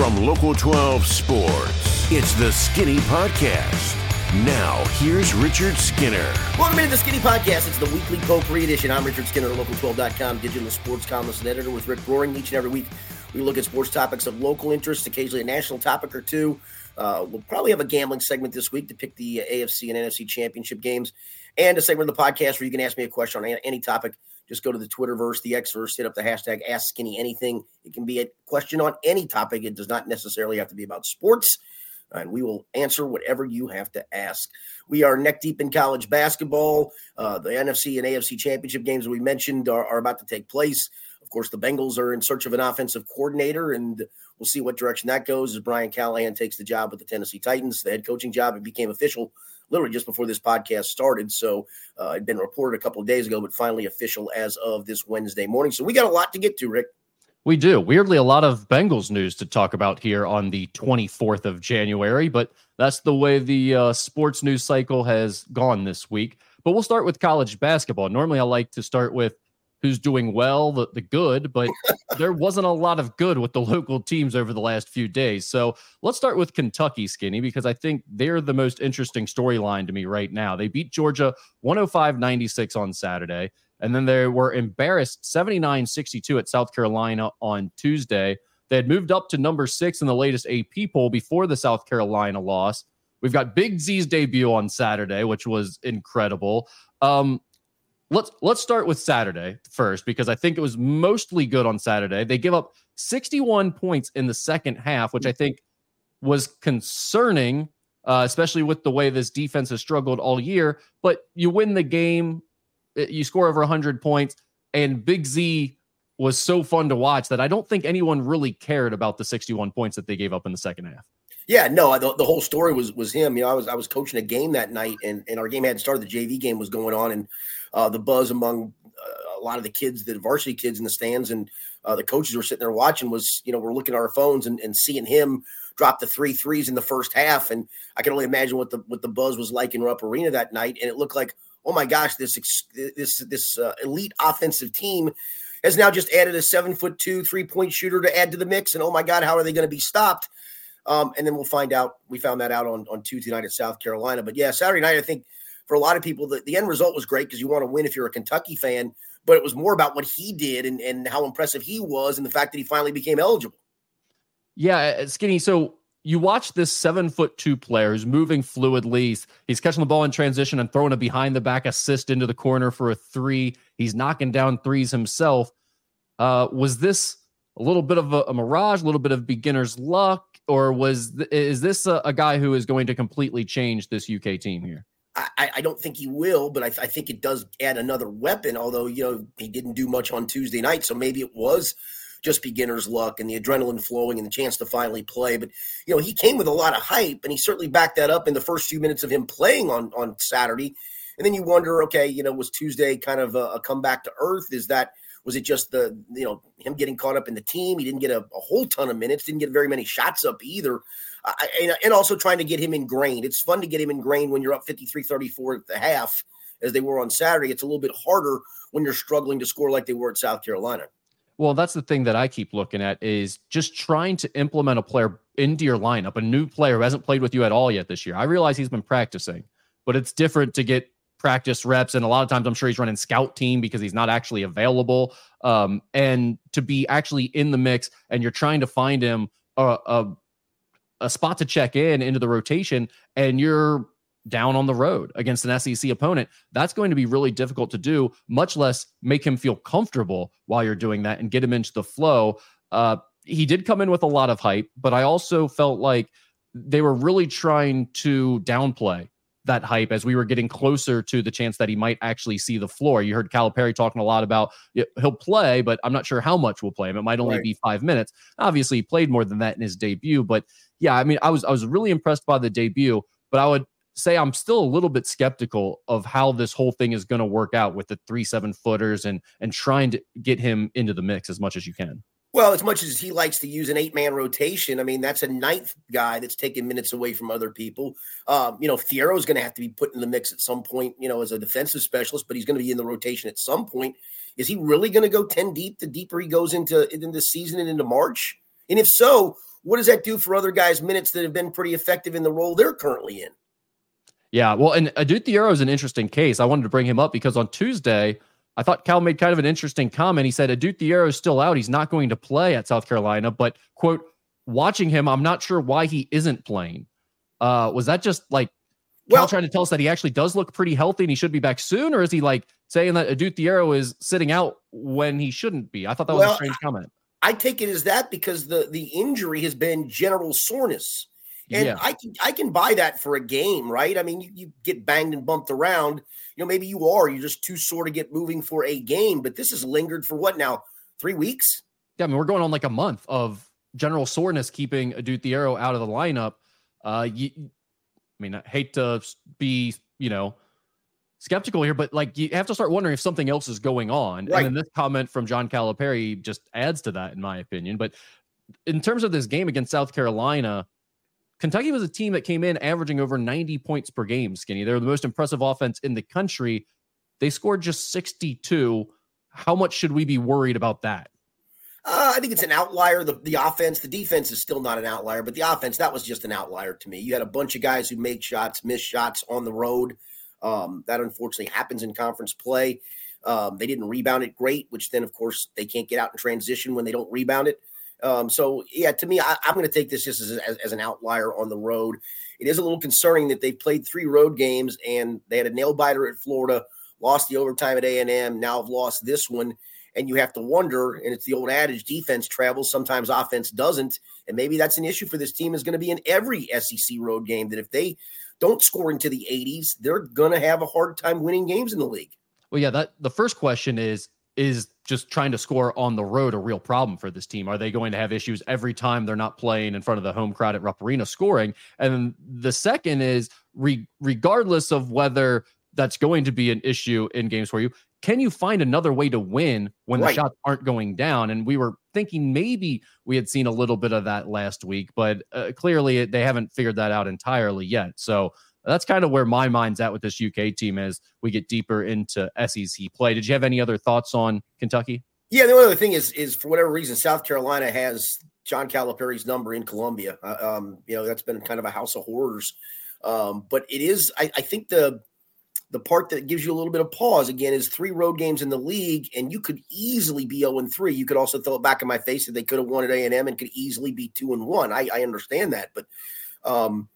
From Local 12 Sports, it's the Skinny Podcast. Now, here's Richard Skinner. Welcome into the Skinny Podcast. It's the weekly potpourri edition. I'm Richard Skinner, local12.com, digital sports columnist and editor with Rick Broering. Each and every week, we look at sports topics of local interest, occasionally a national topic or two. Uh, we'll probably have a gambling segment this week to pick the AFC and NFC championship games, and a segment of the podcast where you can ask me a question on any topic. Just go to the Twitterverse, the Xverse, hit up the hashtag Ask Skinny Anything. It can be a question on any topic. It does not necessarily have to be about sports and we will answer whatever you have to ask. We are neck deep in college basketball. Uh, the NFC and AFC championship games we mentioned are, are, about to take place. Of course, the Bengals are in search of an offensive coordinator, and we'll see what direction that goes as Brian Callahan takes the job with the Tennessee Titans. The head coaching job it became official literally just before this podcast started. So uh, it had been reported a couple of days ago, but finally official as of this Wednesday morning. So we got a lot to get to, Rick. We do. Weirdly, a lot of Bengals news to talk about here on the 24th of January, but that's the way the uh, sports news cycle has gone this week. But we'll start with college basketball. Normally, I like to start with who's doing well, the, the good, but there wasn't a lot of good with the local teams over the last few days. So let's start with Kentucky, Skinny, because I think they're the most interesting storyline to me right now. They beat Georgia 105 96 on Saturday. And then they were embarrassed 79 62 at South Carolina on Tuesday. They had moved up to number six in the latest AP poll before the South Carolina loss. We've got Big Z's debut on Saturday, which was incredible. Um, let's let's start with Saturday first because I think it was mostly good on Saturday. They give up 61 points in the second half, which I think was concerning, uh, especially with the way this defense has struggled all year. But you win the game you score over 100 points, and Big Z was so fun to watch that I don't think anyone really cared about the 61 points that they gave up in the second half. Yeah, no, the, the whole story was was him. You know, I was I was coaching a game that night, and and our game hadn't started. The JV game was going on, and uh, the buzz among uh, a lot of the kids, the varsity kids in the stands, and uh, the coaches were sitting there watching. Was you know we're looking at our phones and, and seeing him drop the three threes in the first half, and I can only imagine what the what the buzz was like in Rupp Arena that night. And it looked like oh my gosh, this this this uh, elite offensive team has now just added a seven foot two three point shooter to add to the mix, and oh my god, how are they going to be stopped? Um, and then we'll find out. We found that out on on Tuesday night at South Carolina, but yeah, Saturday night I think for a lot of people the, the end result was great because you want to win if you're a Kentucky fan, but it was more about what he did and and how impressive he was, and the fact that he finally became eligible. Yeah, uh, Skinny. So you watch this seven foot two player who's moving fluidly. He's catching the ball in transition and throwing a behind the back assist into the corner for a three. He's knocking down threes himself. Uh, was this a little bit of a, a, mirage, a little bit of beginner's luck, or was th- is this a, a, guy who is going to completely change this UK team here? I, I don't think he will, but I, I think it does add another weapon. Although you know he didn't do much on Tuesday night, so maybe it was just beginner's luck and the adrenaline flowing and the chance to finally play. But you know, he came with a lot of hype, and he certainly backed that up in the first few minutes of him playing on on Saturday. And then you wonder, okay, you know, was Tuesday kind of a, a comeback to earth? Is that was it just the you know him getting caught up in the team? He didn't get a, a whole ton of minutes, didn't get very many shots up either. Uh, and, and also trying to get him ingrained. It's fun to get him ingrained when you're up 53 34 at the half, as they were on Saturday. It's a little bit harder when you're struggling to score like they were at South Carolina. Well, that's the thing that I keep looking at is just trying to implement a player into your lineup, a new player who hasn't played with you at all yet this year. I realize he's been practicing, but it's different to get practice reps. And a lot of times I'm sure he's running scout team because he's not actually available. Um, and to be actually in the mix and you're trying to find him a, a, a spot to check in into the rotation and you're down on the road against an SEC opponent, that's going to be really difficult to do, much less make him feel comfortable while you're doing that and get him into the flow. Uh, he did come in with a lot of hype, but I also felt like they were really trying to downplay that hype as we were getting closer to the chance that he might actually see the floor. You heard Calipari talking a lot about he'll play, but I'm not sure how much we'll play him. It might only right. be five minutes. Obviously, he played more than that in his debut, but yeah, I mean, I was I was really impressed by the debut. But I would say I'm still a little bit skeptical of how this whole thing is going to work out with the three seven footers and and trying to get him into the mix as much as you can. Well, as much as he likes to use an eight man rotation, I mean that's a ninth guy that's taking minutes away from other people. Um, you know, Thiero is going to have to be put in the mix at some point. You know, as a defensive specialist, but he's going to be in the rotation at some point. Is he really going to go ten deep? The deeper he goes into into the season and into March, and if so, what does that do for other guys' minutes that have been pretty effective in the role they're currently in? Yeah, well, and Adou Thiero is an interesting case. I wanted to bring him up because on Tuesday, I thought Cal made kind of an interesting comment. He said Adou Thiero is still out; he's not going to play at South Carolina. But quote, watching him, I'm not sure why he isn't playing. Uh, was that just like Cal trying to tell us that he actually does look pretty healthy and he should be back soon, or is he like saying that Adou Thiero is sitting out when he shouldn't be? I thought that was a strange comment. I take it as that because the the injury has been general soreness. And yeah. I can I can buy that for a game, right? I mean, you, you get banged and bumped around. You know, maybe you are. You're just too sore to get moving for a game. But this has lingered for what now? Three weeks? Yeah, I mean, we're going on like a month of general soreness keeping Adou Thiero out of the lineup. Uh, you, I mean, I hate to be, you know, skeptical here, but like you have to start wondering if something else is going on. Right. And then this comment from John Calipari just adds to that, in my opinion. But in terms of this game against South Carolina, Kentucky was a team that came in averaging over 90 points per game, Skinny. They're the most impressive offense in the country. They scored just 62. How much should we be worried about that? Uh, I think it's an outlier. The, the offense, the defense is still not an outlier, but the offense, that was just an outlier to me. You had a bunch of guys who make shots, miss shots on the road. Um, that unfortunately happens in conference play. Um, they didn't rebound it great, which then, of course, they can't get out in transition when they don't rebound it. Um, so, yeah, to me, I, am going to take this just as, as, as, an outlier on the road. It is a little concerning that they played three road games and they had a nail biter at Florida, lost the overtime at A&M, now have lost this one. And you have to wonder, and it's the old adage defense travels, sometimes offense doesn't. And maybe that's an issue for this team is going to be in every SEC road game that if they don't score into the 80s, they're going to have a hard time winning games in the league. Well, yeah, that the first question is is just trying to score on the road a real problem for this team? Are they going to have issues every time they're not playing in front of the home crowd at Rupp Arena scoring? And the second is re- regardless of whether that's going to be an issue in games for you, can you find another way to win when right. the shots aren't going down? And we were thinking maybe we had seen a little bit of that last week, but uh, clearly they haven't figured that out entirely yet. So that's kind of where my mind's at with this UK team as we get deeper into SEC play. Did you have any other thoughts on Kentucky? Yeah, the other thing is, is for whatever reason, South Carolina has John Calipari's number in Columbia. Uh, um, you know, that's been kind of a house of horrors. Um, but it is, I, I think the the part that gives you a little bit of pause again is three road games in the league, and you could easily be 0 and 3. You could also throw it back in my face that they could have won at A&M and could easily be 2 and 1. I, I understand that, but um,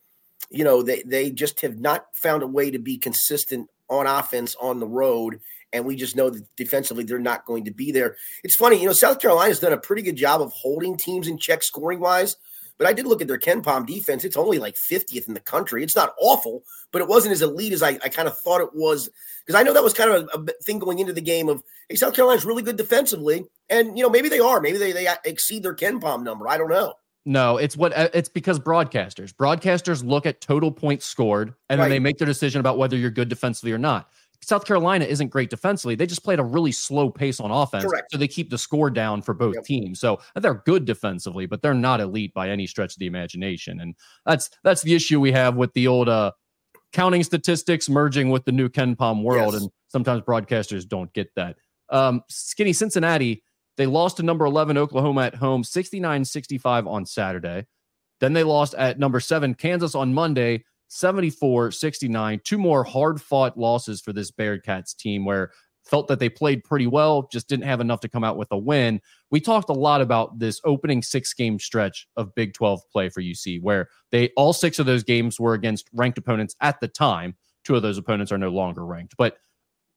you know, they they just have not found a way to be consistent on offense on the road. And we just know that defensively they're not going to be there. It's funny, you know, South Carolina's done a pretty good job of holding teams in check scoring wise. But I did look at their KenPom defense. It's only like 50th in the country. It's not awful, but it wasn't as elite as I, I kind of thought it was. Because I know that was kind of a, a, thing going into the game of, hey, South Carolina's really good defensively. And, you know, maybe they are. Maybe they, they uh, exceed their KenPom number. I don't know. No, it's what uh, it's because broadcasters. Broadcasters look at total points scored and right. then they make their decision about whether you're good defensively or not. South Carolina isn't great defensively. They just played a really slow pace on offense. Correct. So they keep the score down for both yep. teams. So they're good defensively, but they're not elite by any stretch of the imagination. And that's that's the issue we have with the old uh, counting statistics merging with the new KenPom world. Yes. And sometimes broadcasters don't get that. Um, skinny Cincinnati they lost to number 11 Oklahoma at home 69 65 on Saturday. Then they lost at number seven Kansas on Monday 74 69. Two more hard fought losses for this Bearcats team where felt that they played pretty well, just didn't have enough to come out with a win. We talked a lot about this opening six game stretch of Big 12 play for UC, where they all six of those games were against ranked opponents at the time. Two of those opponents are no longer ranked. But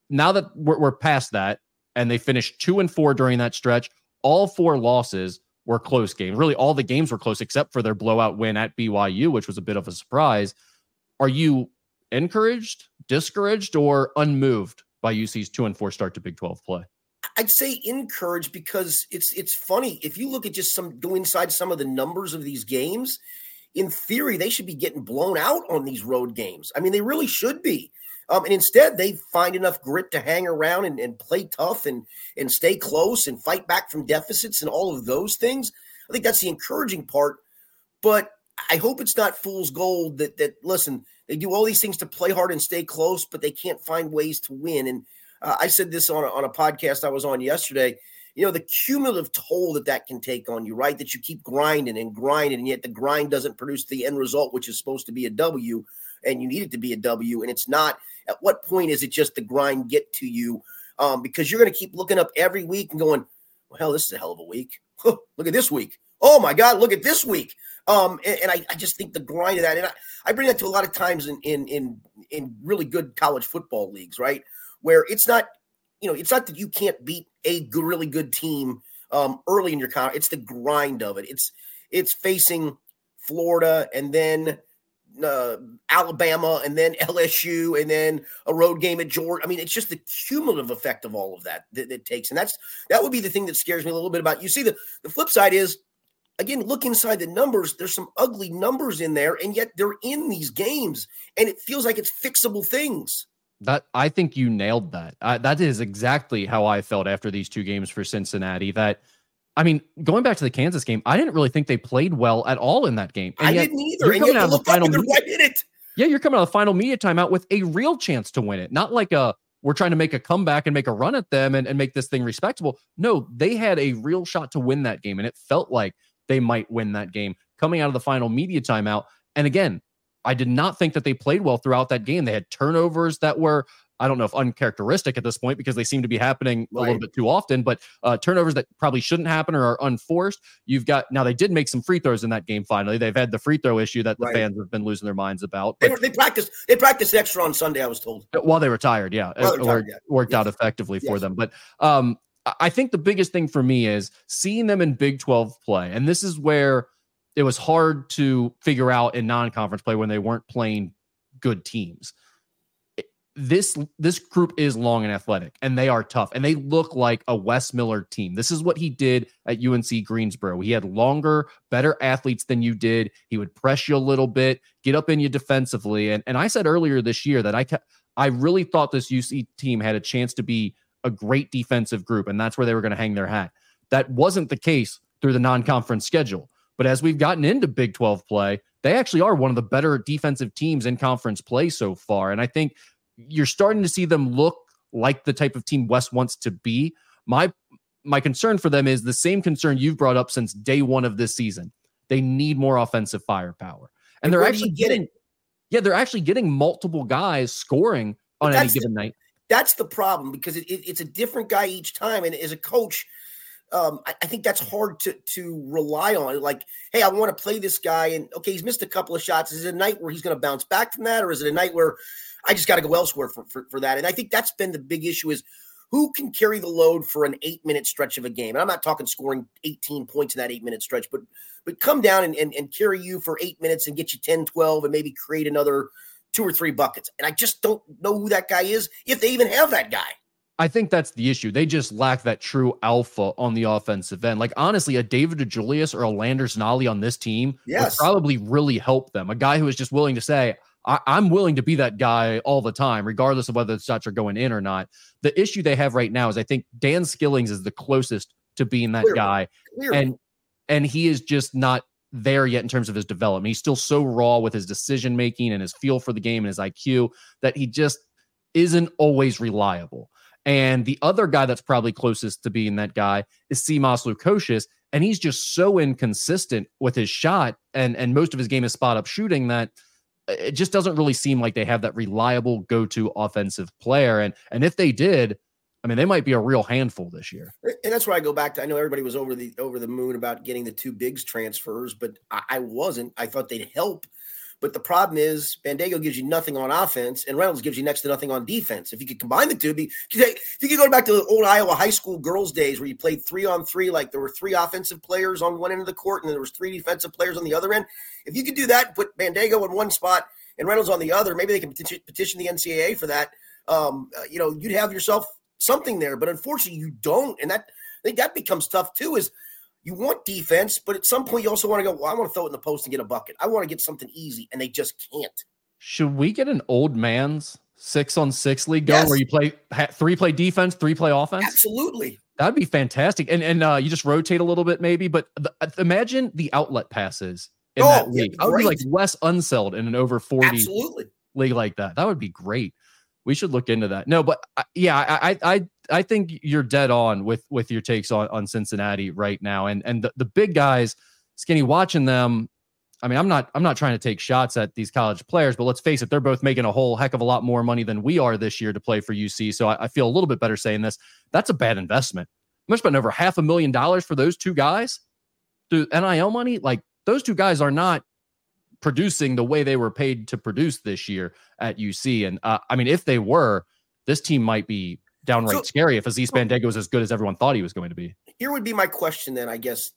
now that we're, we're past that, and they finished two and four during that stretch. All four losses were close games. Really, all the games were close except for their blowout win at BYU, which was a bit of a surprise. Are you encouraged, discouraged, or unmoved by UC's two and four start to Big 12 play? I'd say encouraged because it's it's funny if you look at just some go inside some of the numbers of these games. In theory, they should be getting blown out on these road games. I mean, they really should be. Um, and instead, they find enough grit to hang around and, and play tough and and stay close and fight back from deficits and all of those things. I think that's the encouraging part. But I hope it's not fool's gold that that listen, they do all these things to play hard and stay close, but they can't find ways to win. And uh, I said this on a, on a podcast I was on yesterday. you know, the cumulative toll that that can take on you, right? That you keep grinding and grinding, and yet the grind doesn't produce the end result, which is supposed to be a W, and you need it to be a W, and it's not. At what point is it just the grind get to you? Um, because you're going to keep looking up every week and going, well, this is a hell of a week. look at this week. Oh my God, look at this week. Um, and, and I, I, just think the grind of that, and I, I, bring that to a lot of times in, in in in really good college football leagues, right? Where it's not, you know, it's not that you can't beat a good, really good team um, early in your con. It's the grind of it. It's it's facing Florida and then uh, Alabama and then LSU and then a road game at Georgia. I mean, it's just the cumulative effect of all of that that it takes, and that's that would be the thing that scares me a little bit about. UC, the the flip side is again, look inside the numbers. There's some ugly numbers in there, and yet they're in these games, and it feels like it's fixable things. That I think you nailed that. That is exactly how I felt after these two games for Cincinnati. That I mean, going back to the Kansas game, I didn't really think they played well at all in that game. And I didn't either. You're coming out of the final media, right it. Yeah, you're coming out of the final media timeout with a real chance to win it, not like a we're trying to make a comeback and make a run at them and, and make this thing respectable. No, they had a real shot to win that game, and it felt like they might win that game coming out of the final media timeout. And again, I did not think that they played well throughout that game. They had turnovers that were I don't know if uncharacteristic at this point because they seem to be happening right. a little bit too often, but uh, turnovers that probably shouldn't happen or are unforced. You've got now they did make some free throws in that game. Finally, they've had the free throw issue that the right. fans have been losing their minds about. But, they, they practiced they practiced extra on Sunday. I was told while they were tired. Yeah, it worked, worked yes. out effectively yes. for them. But um, I think the biggest thing for me is seeing them in Big 12 play. And this is where it was hard to figure out in non-conference play when they weren't playing good teams. This this group is long and athletic and they are tough and they look like a Wes Miller team. This is what he did at UNC Greensboro. He had longer, better athletes than you did. He would press you a little bit, get up in you defensively. And and I said earlier this year that I I really thought this UC team had a chance to be a great defensive group, and that's where they were going to hang their hat. That wasn't the case through the non conference schedule. But as we've gotten into Big 12 play, they actually are one of the better defensive teams in conference play so far. And I think you're starting to see them look like the type of team Wes wants to be. My my concern for them is the same concern you've brought up since day one of this season. They need more offensive firepower. And, and they're actually getting it? yeah, they're actually getting multiple guys scoring on any given the, night. That's the problem because it, it, it's a different guy each time. And as a coach, um, I, I, think that's hard to to rely on. Like, hey, I want to play this guy, and okay, he's missed a couple of shots. Is it a night where he's going to bounce back from that, or is it a night where I just got to go elsewhere for, for for that? And I think that's been the big issue: is who can carry the load for an eight minute stretch of a game? And I'm not talking scoring 18 points in that eight minute stretch, but but come down and, and, and carry you for eight minutes and get you 10, 12, and maybe create another two or three buckets. And I just don't know who that guy is, if they even have that guy. I think that's the issue. They just lack that true alpha on the offensive end. Like honestly, a David DeJulius or a Landers Nolley on this team yes. would probably really help them. A guy who is just willing to say, I- am willing to be that guy all the time, regardless of whether the shots are going in or not. The issue they have right now is I think Dan Skillings is the closest to being that Clearly. guy. Clearly. And and he is just not there yet in terms of his development. He's still so raw with his decision making and his feel for the game and his IQ that he just isn't always reliable. And the other guy that's probably closest to being that guy is Simas Lukosius. And he's just so inconsistent with his shot and, and most of his game is spot up shooting that it just doesn't really seem like they have that reliable go-to offensive player. And and if they did, I mean, they might be a real handful this year. And that's where I go back to. I know everybody was over the over the moon about getting the two bigs transfers, but I, I wasn't. I thought they'd help. But the problem is, Bandaogo gives you nothing on offense, and Reynolds gives you next to nothing on defense. If you could combine the two, be if you could go back to the old Iowa high school girls days where you played three on three, like there were three offensive players on one end of the court and there was three defensive players on the other end. If you could do that, put Bandaogo in one spot and Reynolds on the other, maybe they can petition the NCAA for that. Um, uh, you know, you'd have yourself something there. But unfortunately, you don't, and that I think that becomes tough too. Is you want defense, but at some point you also want to go. Well, I want to throw it in the post and get a bucket. I want to get something easy, and they just can't. Should we get an old man's six on six league going yes. where you play three play defense, three play offense? Absolutely. That'd be fantastic, and and uh, you just rotate a little bit, maybe. But the, uh, imagine the outlet passes in oh, that league. I would be like Wes Unseld in an over forty Absolutely. league like that. That would be great. We should look into that. No, but uh, yeah, I I I think you're dead on with with your takes on on Cincinnati right now, and and the, the big guys, skinny watching them. I mean, I'm not I'm not trying to take shots at these college players, but let's face it, they're both making a whole heck of a lot more money than we are this year to play for UC. So I, I feel a little bit better saying this. That's a bad investment. I'm spend over half a million dollars for those two guys through NIL money. Like those two guys are not producing the way they were paid to produce this year at UC. And uh, I mean, if they were, this team might be downright so, scary if Aziz Bandaogo was as good as everyone thought he was going to be. Here would be my question then, I guess.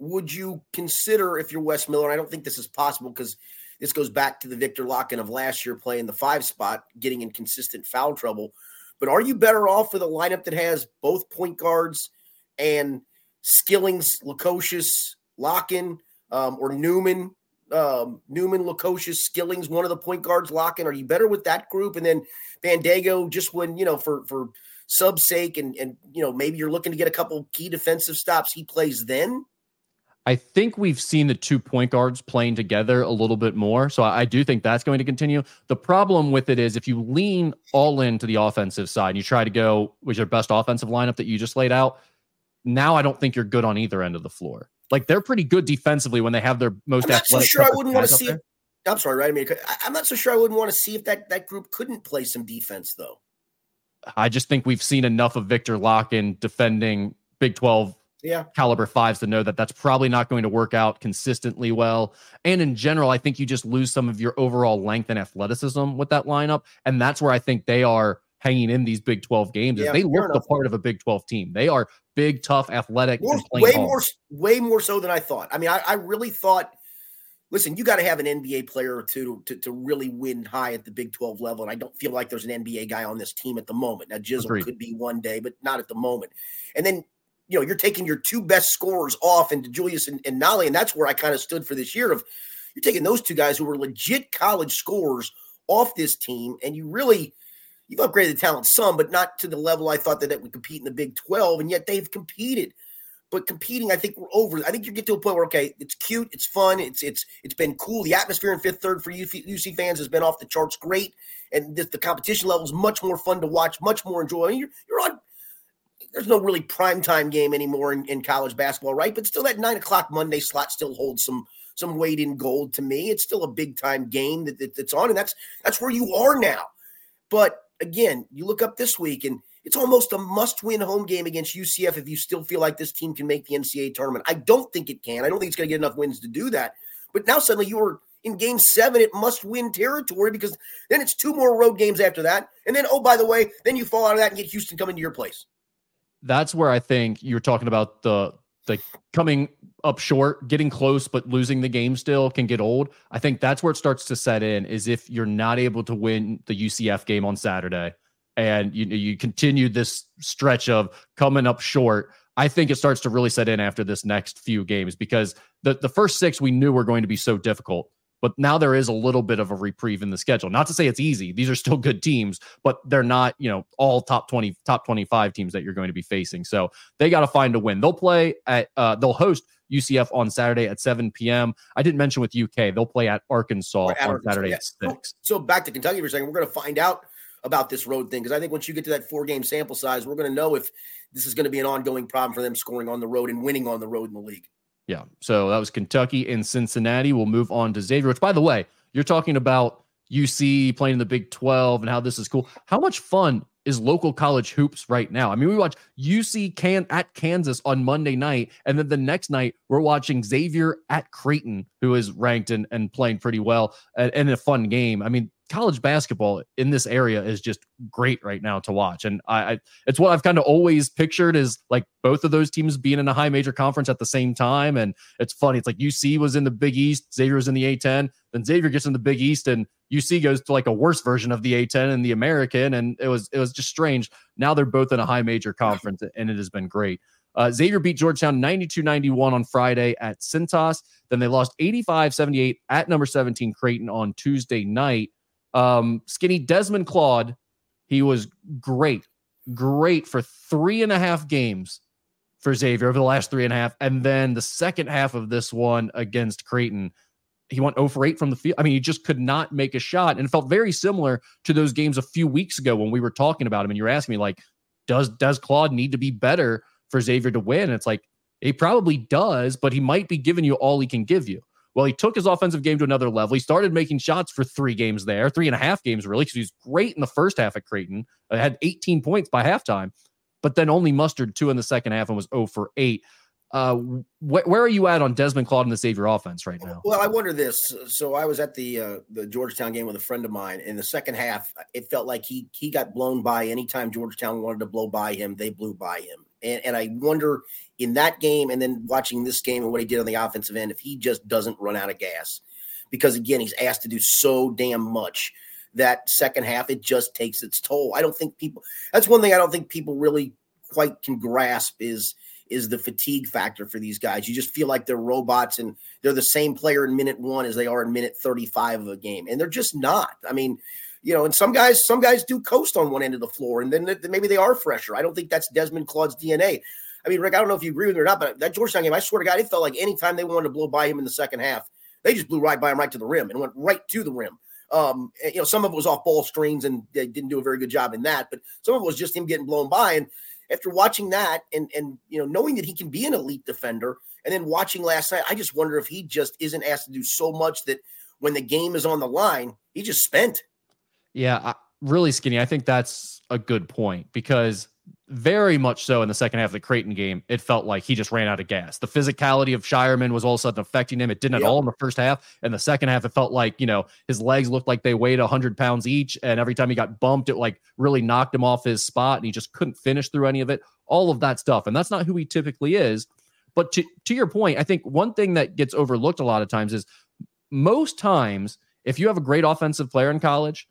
Would you consider if you're Wes Miller? I don't think this is possible because this goes back to the Viktor Lakhin of last year playing the five spot, getting in consistent foul trouble. But are you better off with a lineup that has both point guards and Skillings, Lukosius, Lakhin, um, or Newman, um, Newman, Lukosius, Skillings, one of the point guards, Lakhin? Are you better with that group? And then Bandaogo, just when you know for for sub sake, and and you know maybe you're looking to get a couple key defensive stops, he plays then. I think we've seen the two point guards playing together a little bit more. So I do think that's going to continue. The problem with it is if you lean all into the offensive side and you try to go with your best offensive lineup that you just laid out, now I don't think you're good on either end of the floor. Like they're pretty good defensively when they have their most. I'm not so sure I wouldn't want to see. I'm sorry, right? I mean, I'm not so sure I wouldn't want to see if that that group couldn't play some defense though. I just think we've seen enough of Viktor Lakhin defending Big 12 yeah. caliber fives to know that that's probably not going to work out consistently well. And in general, I think you just lose some of your overall length and athleticism with that lineup. And that's where I think they are hanging in these Big 12 games. Yeah, they look the part of a Big 12 team. They are big, tough, athletic. More, way more, way more so than I thought. I mean, I, I really thought. Listen, you got to have an NBA player or two to, to really win high at the Big 12 level. And I don't feel like there's an NBA guy on this team at the moment. Now, Jizzle Agreed. could be one day, but not at the moment. And then you know, you're taking your two best scorers off into Julius and, and Nolley, and that's where I kind of stood for this year. Of you're taking those two guys who were legit college scorers off this team, and you really you've upgraded the talent some, but not to the level I thought that it would compete in the Big 12, and yet they've competed. But competing, I think we're over. I think you get to a point where okay, it's cute, it's fun, it's it's it's been cool. The atmosphere in fifth third for UC fans has been off the charts, great, and the, the competition level is much more fun to watch, much more enjoyable. I mean, you're, you're on there's no really prime time game anymore in, in college basketball, right? But still, that nine o'clock Monday slot still holds some some weight in gold to me. It's still a big time game that, that, that's on, and that's that's where you are now. But again, you look up this week, and it's almost a must win home game against UCF if you still feel like this team can make the NCAA tournament. I don't think it can. I don't think it's going to get enough wins to do that. But now suddenly you are in game seven, it must win territory because then it's two more road games after that. And then, oh, by the way, then you fall out of that and get Houston coming to your place that's where I think you're talking about the the coming up short, getting close, but losing the game still can get old. I think that's where it starts to set in is if you're not able to win the UCF game on Saturday and you you continue this stretch of coming up short. I think it starts to really set in after this next few games because the, the first six we knew were going to be so difficult. But now there is a little bit of a reprieve in the schedule. Not to say it's easy; these are still good teams, but they're not, you know, all top twenty, top twenty-five teams that you're going to be facing. So they got to find a win. They'll play at, uh, they'll host UCF on Saturday at 7 p.m. I didn't mention with UK, they'll play at Arkansas at on Arkansas, Saturday yeah. at 6. So back to Kentucky for a second, we're going to find out about this road thing because I think once you get to that four game sample size, we're going to know if this is going to be an ongoing problem for them scoring on the road and winning on the road in the league. Yeah. So that was Kentucky and Cincinnati. We'll move on to Xavier, which, by the way, you're talking about UC playing in the Big 12 and how this is cool. How much fun is local college hoops right now? I mean, we watch UC can at Kansas on Monday night, and then the next night we're watching Xavier at Creighton, who is ranked and, and playing pretty well and, and a fun game. I mean, college basketball in this area is just great right now to watch. And I, I it's what I've kind of always pictured is like both of those teams being in a high major conference at the same time. And it's funny. It's like UC was in the Big East, Xavier was in the A10, then Xavier gets in the Big East, and UC goes to like a worse version of the A10 and the American. And it was it was just strange. Now they're both in a high major conference, and it has been great. Uh, Xavier beat Georgetown 92 91 on Friday at Cintas. Then they lost 85 78 at number 17 Creighton on Tuesday night. Um, skinny Desmond Claude, he was great, great for three and a half games for Xavier over the last three and a half. And then the second half of this one against Creighton, he went 0 for 8 from the field. I mean, he just could not make a shot. And it felt very similar to those games a few weeks ago when we were talking about him. And you're asking me, like, does does Claude need to be better for Xavier to win? And it's like, he probably does, but he might be giving you all he can give you. Well, he took his offensive game to another level. He started making shots for three games there, three and a half games, really, because he was great in the first half at Creighton. Uh, had 18 points by halftime, but then only mustered two in the second half and was 0 for 8. Uh, wh- where are you at on Desmond Claude and the Xavier offense right now? Well, I wonder this. So I was at the uh, the Georgetown game with a friend of mine. In the second half, it felt like he he got blown by. Anytime Georgetown wanted to blow by him, they blew by him. And, and I wonder in that game and then watching this game and what he did on the offensive end if he just doesn't run out of gas. Because again, he's asked to do so damn much that second half it just takes its toll. I don't think people that's one thing I don't think people really quite can grasp is is the fatigue factor for these guys. You just feel like they're robots and they're the same player in minute 1 as they are in minute 35 of a game. And they're just not. I mean, you know, and some guys, some guys do coast on one end of the floor, and then maybe they are fresher. I don't think that's Desmond Claude's DNA. I mean, Rick, I don't know if you agree with me or not, but that Georgetown game, I swear to God, it felt like anytime they wanted to blow by him in the second half, they just blew right by him right to the rim and went right to the rim. Um, you know, some of it was off ball screens, and they didn't do a very good job in that, but some of it was just him getting blown by. And after watching that, and and you know, knowing that he can be an elite defender, and then watching last night, I just wonder if he just isn't asked to do so much that when the game is on the line, he just spent. Yeah, really skinny. I think that's a good point because very much so in the second half of the Creighton game, it felt like he just ran out of gas. The physicality of Scheierman was all of a sudden affecting him. It didn't yep. at all in the first half. And the second half, it felt like, you know, his legs looked like they weighed 100 pounds each. And every time he got bumped, it like really knocked him off his spot and he just couldn't finish through any of it. All of that stuff. And that's not who he typically is. But to, to your point, I think one thing that gets overlooked a lot of times is most times, if you have a great offensive player in college,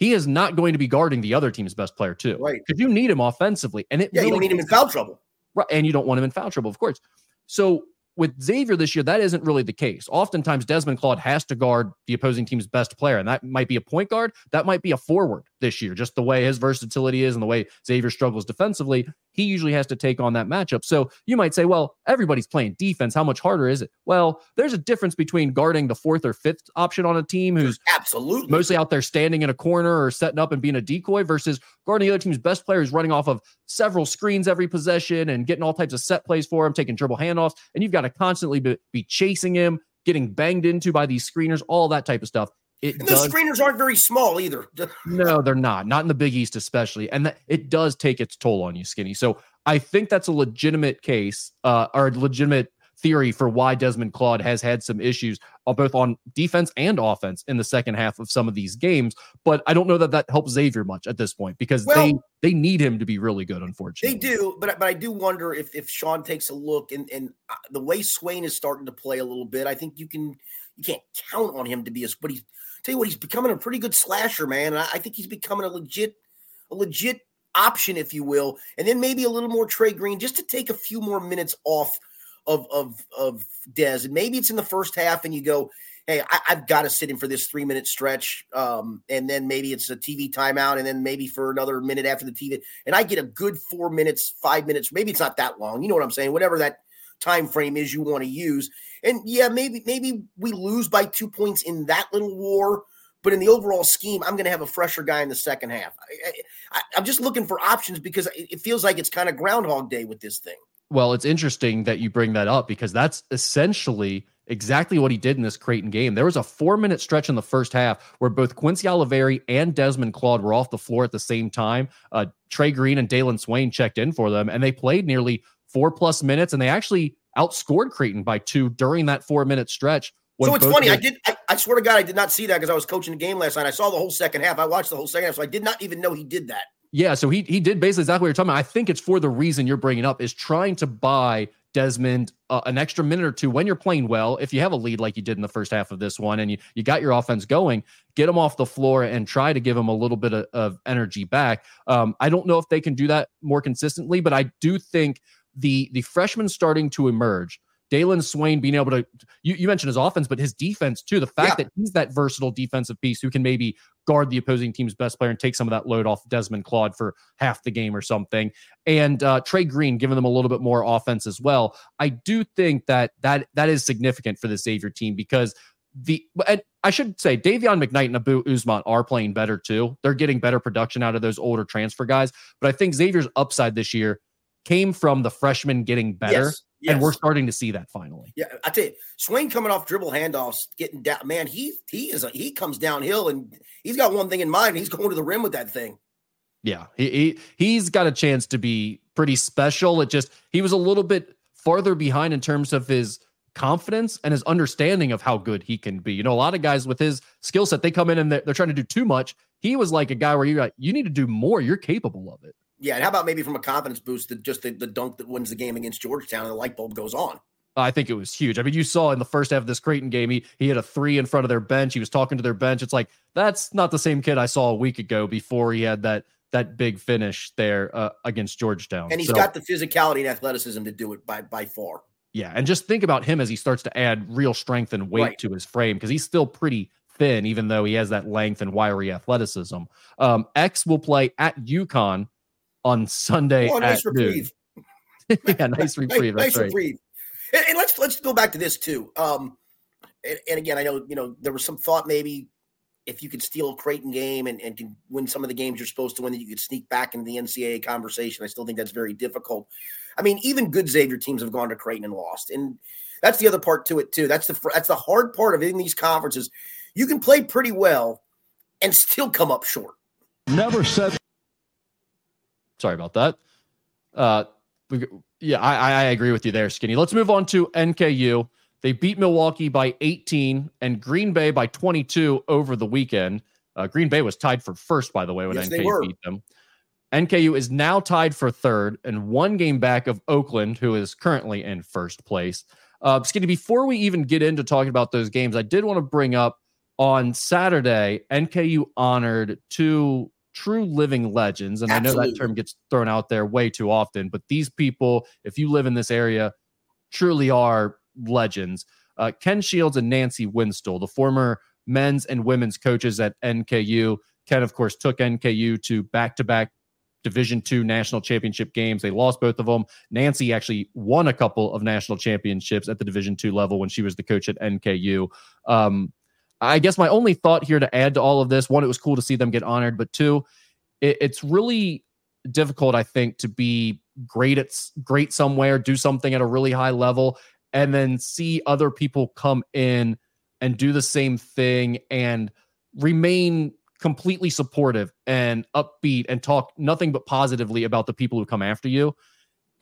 he is not going to be guarding the other team's best player too. Right. Because you need him offensively. And it yeah, really you don't need him in foul trouble. Right. And you don't want him in foul trouble, of course. So with Xavier this year, that isn't really the case. Oftentimes, Desmond Claude has to guard the opposing team's best player, and that might be a point guard, that might be a forward this year, just the way his versatility is and the way Xavier struggles defensively. He usually has to take on that matchup. So you might say, well, everybody's playing defense. How much harder is it? Well, there's a difference between guarding the fourth or fifth option on a team who's absolutely mostly out there standing in a corner or setting up and being a decoy versus guarding the other team's best player who's running off of several screens every possession and getting all types of set plays for him, taking dribble handoffs. And you've got to constantly be, be chasing him, getting banged into by these screeners, all that type of stuff. It and those does, screeners aren't very small either. no, they're not. Not in the Big East, especially. And that, it does take its toll on you, Skinny. So I think that's a legitimate case uh, or a legitimate theory for why Desmond Claude has had some issues uh, both on defense and offense in the second half of some of these games. But I don't know that that helps Xavier much at this point because well, they they need him to be really good. Unfortunately, they do. But but I do wonder if if Sean takes a look and and uh, the way Swain is starting to play a little bit, I think you can you can't count on him to be as but he's tell you what, he's becoming a pretty good slasher, man. I, I think he's becoming a legit, a legit option, if you will. And then maybe a little more Trey Green just to take a few more minutes off of of of Dez. And maybe it's in the first half, and you go, hey, I, have got to sit in for this three minute stretch. Um, and then maybe it's a TV timeout, and then maybe for another minute after the TV. And I get a good four minutes, five minutes. Maybe it's not that long. You know what I'm saying? Whatever that time frame is you want to use. And yeah, maybe maybe we lose by two points in that little war. But in the overall scheme, I'm going to have a fresher guy in the second half. I, am just looking for options because it feels like it's kind of Groundhog Day with this thing. Well, it's interesting that you bring that up because that's essentially exactly what he did in this Creighton game. There was a four minute stretch in the first half where both Quincy Olivari and Desmond Claude were off the floor at the same time. Uh, Trey Green and Dailyn Swain checked in for them, and they played nearly four plus minutes, and they actually outscored Creighton by two during that four minute stretch. So it's funny. I did. I, I, swear to God, I did not see that because I was coaching the game last night. I saw the whole second half. I watched the whole second half, so I did not even know he did that. Yeah, so he he did basically exactly what you're talking about. I think it's for the reason you're bringing up is trying to buy Desmond uh, an extra minute or two when you're playing well. If you have a lead like you did in the first half of this one, and you you got your offense going, get him off the floor and try to give him a little bit of, of energy back. Um, I don't know if they can do that more consistently, but I do think the the freshmen starting to emerge. Dailyn Swain being able to, you, you mentioned his offense, but his defense too. The fact yeah. that he's that versatile defensive piece who can maybe guard the opposing team's best player and take some of that load off Desmond Claude for half the game or something. And uh, Trey Green giving them a little bit more offense as well. I do think that that that is significant for the Xavier team because the and I should say Dayvion McKnight and Abou Ousmane are playing better too. They're getting better production out of those older transfer guys. But I think Xavier's upside this year came from the freshmen getting better. Yes, yes. And we're starting to see that finally. Yeah, I tell you, Swain coming off dribble handoffs, getting down. Man, he he is a, he comes downhill and he's got one thing in mind. He's going to the rim with that thing. Yeah, he, he he's got a chance to be pretty special. It just he was a little bit farther behind in terms of his confidence and his understanding of how good he can be. You know, a lot of guys with his skill set, they come in and they're, they're, trying to do too much. He was like a guy where you're like, you need to do more. You're capable of it. Yeah. And how about maybe from a confidence boost, that just the, the dunk that wins the game against Georgetown and the light bulb goes on? I think it was huge. I mean, you saw in the first half of this Creighton game, he, he had a three in front of their bench. He was talking to their bench. It's like, that's not the same kid I saw a week ago before he had that that big finish there uh, against Georgetown. And he's so, got the physicality and athleticism to do it by by far. Yeah, and just think about him as he starts to add real strength and weight right. to his frame because he's still pretty thin, even though he has that length and wiry athleticism. Um, X will play at UConn on Sunday. Oh, nice reprieve. yeah, nice reprieve. nice, nice right. reprieve. And, and, let's let's go back to this too. Um, and, and, again, I know you know there was some thought maybe if you could steal a Creighton game and, and can win some of the games you're supposed to win, that you could sneak back into the NCAA conversation. I still think that's very difficult. I mean, even good Xavier teams have gone to Creighton and lost, and that's the other part to it too. That's the that's the hard part of in these conferences. You can play pretty well and still come up short. Never said. Sorry about that. Uh, yeah, I, I agree with you there, Skinny. Let's move on to NKU. They beat Milwaukee by 18 and Green Bay by 22 over the weekend. Uh, Green Bay was tied for first, by the way, when yes, NKU beat them. NKU is now tied for third and one game back of Oakland, who is currently in first place. Uh, Skinny, before we even get into talking about those games, I did want to bring up on Saturday, NKU honored two true living legends. And Absolutely. I know that term gets thrown out there way too often, but these people, if you live in this area, truly are legends. Uh, Ken Shields and Nancy Winstel, the former men's and women's coaches at NKU. Ken, of course, took NKU to back to back Division two national championship games. They lost both of them. Nancy actually won a couple of national championships at the Division two level when she was the coach at NKU. Um, I guess my only thought here to add to all of this one, it was cool to see them get honored, but two, it, it's really difficult, I think, to be great at great somewhere, do something at a really high level, and then see other people come in and do the same thing and remain completely supportive and upbeat and talk nothing but positively about the people who come after you.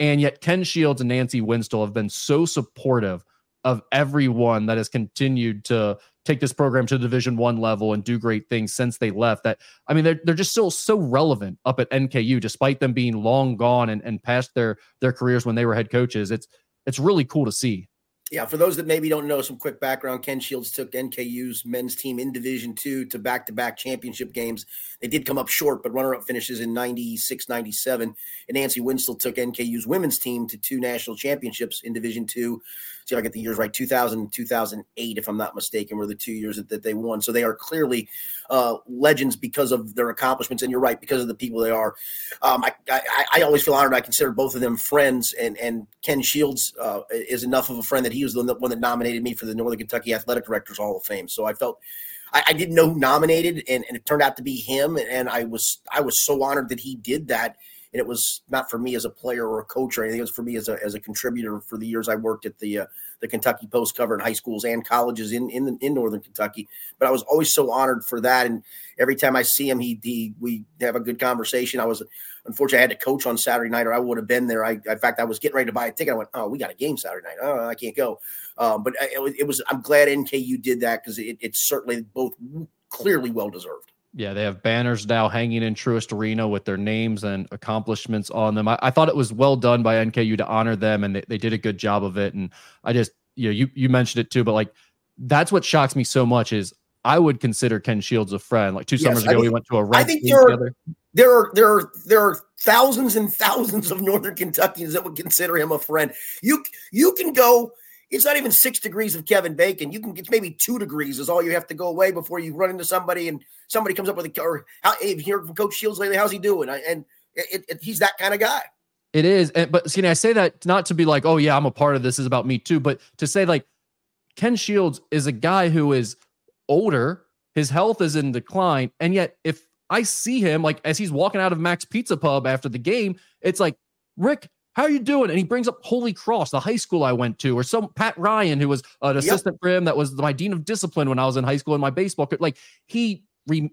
And yet Ken Shields and Nancy Winstel have been so supportive of everyone that has continued to take this program to the division one level and do great things since they left that i mean they're, they're just still so relevant up at nku despite them being long gone and, and past their their careers when they were head coaches it's it's really cool to see. Yeah, for those that maybe don't know, some quick background: Ken Shields took NKU's men's team in Division Two to back-to-back championship games. They did come up short, but runner-up finishes in 96, 97. And Nancy Winstel took NKU's women's team to two national championships in Division Two. See if I get the years right: 2000 2008, if I'm not mistaken, were the two years that, that they won. So they are clearly uh, legends because of their accomplishments. And you're right, because of the people they are. Um, I, I, I, always feel honored. I consider both of them friends, and and Ken Shields uh, is enough of a friend that he was the one that nominated me for the Northern Kentucky Athletic Directors Hall of Fame. So I felt I, didn't know who nominated, and, and, it turned out to be him. And I was I was so honored that he did that. And it was not for me as a player or a coach or anything. It was for me as a as a contributor for the years I worked at the uh, the Kentucky Post cover in high schools and colleges in in, in Northern Kentucky. But I was always so honored for that. And every time I see him, he, he we have a good conversation. I was unfortunately I had to coach on Saturday night, or I would have been there. I in fact I was getting ready to buy a ticket. I went, oh, we got a game Saturday night. Oh, I can't go. Um, but it was, it was, I'm glad NKU did that because it, it's certainly both clearly well deserved. Yeah, they have banners now hanging in Truist Arena with their names and accomplishments on them. I, I, thought it was well done by NKU to honor them, and they, they did a good job of it. And I just, you know, you you mentioned it too, but like that's what shocks me so much is I would consider Ken Shields a friend. Like two yes, summers ago, we went to a. I think there are, there are there are there are thousands and thousands of Northern Kentuckians that would consider him a friend. You you can go it's not even six degrees of Kevin Bacon. You can get maybe two degrees is all you have to go away before you run into somebody and somebody comes up with a or how hey, you hear from Coach Shields lately, how's he doing? And it, it, he's that kind of guy. It is, and, but see, I say that not to be like, oh yeah, I'm a part of this is about me too, but to say like Ken Shields is a guy who is older, his health is in decline, and yet if I see him like as he's walking out of Mac's Pizza Pub after the game, it's like, Rick, how are you doing? And he brings up Holy Cross, the high school I went to, or some Pat Ryan, who was an assistant yep. for him that was my dean of discipline when I was in high school in my baseball. Career. Like he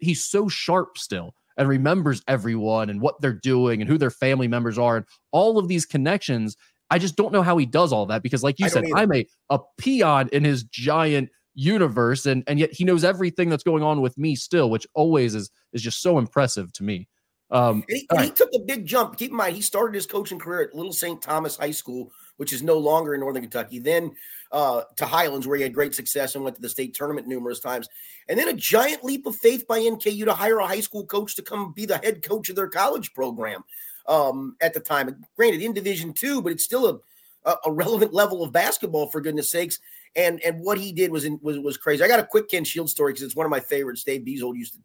he's so sharp still and remembers everyone and what they're doing and who their family members are and all of these connections. I just don't know how he does all that because, like you said, I'm a, a peon in his giant universe, and and yet he knows everything that's going on with me still, which always is is just so impressive to me. Um, and he, and he took a big jump. Keep in mind, he started his coaching career at Little St. Thomas High School, which is no longer in Northern Kentucky. Then uh, to Highlands, where he had great success and went to the state tournament numerous times. And then a giant leap of faith by NKU to hire a high school coach to come be the head coach of their college program um, at the time. Granted, in Division two, but it's still a, a relevant level of basketball for goodness sakes. And and what he did was in, was was crazy. I got a quick Ken Shields story because it's one of my favorites. Dave Beazold used to,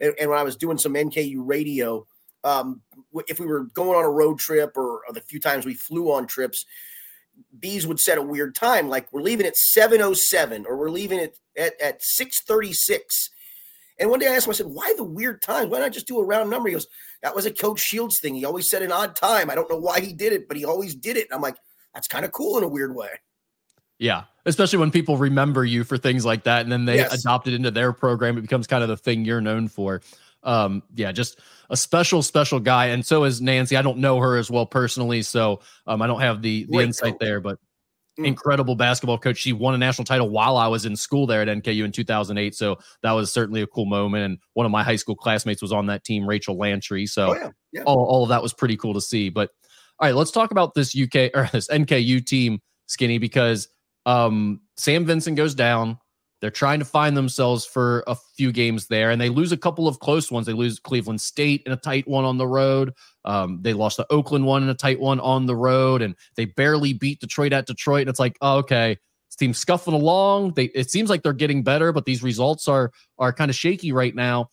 and, and when I was doing some NKU radio, um, if we were going on a road trip or, or the few times we flew on trips, bees would set a weird time, like we're leaving at 707 or we're leaving at, at, at 636. And one day I asked him, I said, why the weird time? Why not just do a round number? He goes, that was a Coach Shields thing. He always said an odd time. I don't know why he did it, but he always did it. And I'm like, that's kind of cool in a weird way. Yeah, especially when people remember you for things like that, and then they yes. adopt it into their program. It becomes kind of the thing you're known for. Um, yeah, just a special, special guy. And so is Nancy. I don't know her as well personally, so um, I don't have the the insight there, but mm. incredible basketball coach. She won a national title while I was in school there at NKU in 2008. So that was certainly a cool moment. And one of my high school classmates was on that team, Rachel Lantry. So oh, yeah. Yeah. All, all of that was pretty cool to see. But all right, let's talk about this UK or this NKU team, Skinny, because um, Sam Vincent goes down. They're trying to find themselves for a few games there, and they lose a couple of close ones. They lose Cleveland State in a tight one on the road. Um, they lost the Oakland one in a tight one on the road, and they barely beat Detroit at Detroit. And it's like, oh, okay, this team's scuffling along. They it seems like they're getting better, but these results are are kind of shaky right now.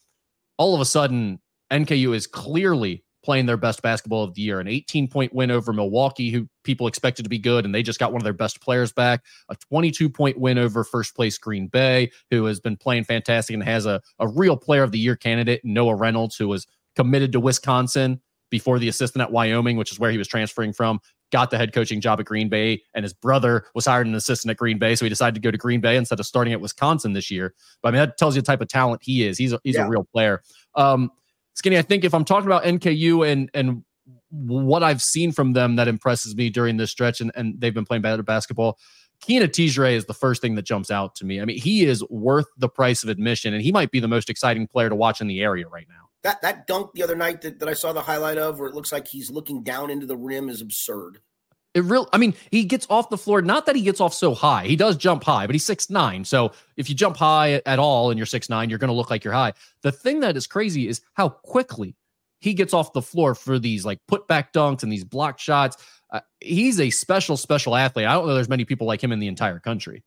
All of a sudden, NKU is clearly playing their best basketball of the year. An 18 point win over Milwaukee, who people expected to be good, and they just got one of their best players back. A 22 point win over first place Green Bay, who has been playing fantastic and has a, a real player of the year candidate, Noah Reynolds, who was committed to Wisconsin before the assistant at Wyoming, which is where he was transferring from. Got the head coaching job at Green Bay, and his brother was hired an assistant at Green Bay, so he decided to go to Green Bay instead of starting at Wisconsin this year. But I mean, that tells you the type of talent he is. He's a, he's yeah. a real player. Um, Skinny, I think if I'm talking about NKU and and what I've seen from them that impresses me during this stretch, and, and they've been playing better basketball. Keeyan Itejere is the first thing that jumps out to me. I mean, he is worth the price of admission, and he might be the most exciting player to watch in the area right now. That that dunk the other night that, that I saw the highlight of, where it looks like he's looking down into the rim, is absurd. It real I mean, he gets off the floor. Not that he gets off so high. He does jump high, but he's six nine. So if you jump high at all and you're six nine, you're gonna look like you're high. The thing that is crazy is how quickly he gets off the floor for these like put back dunks and these block shots. Uh, he's a special, special athlete. I don't know there's many people like him in the entire country.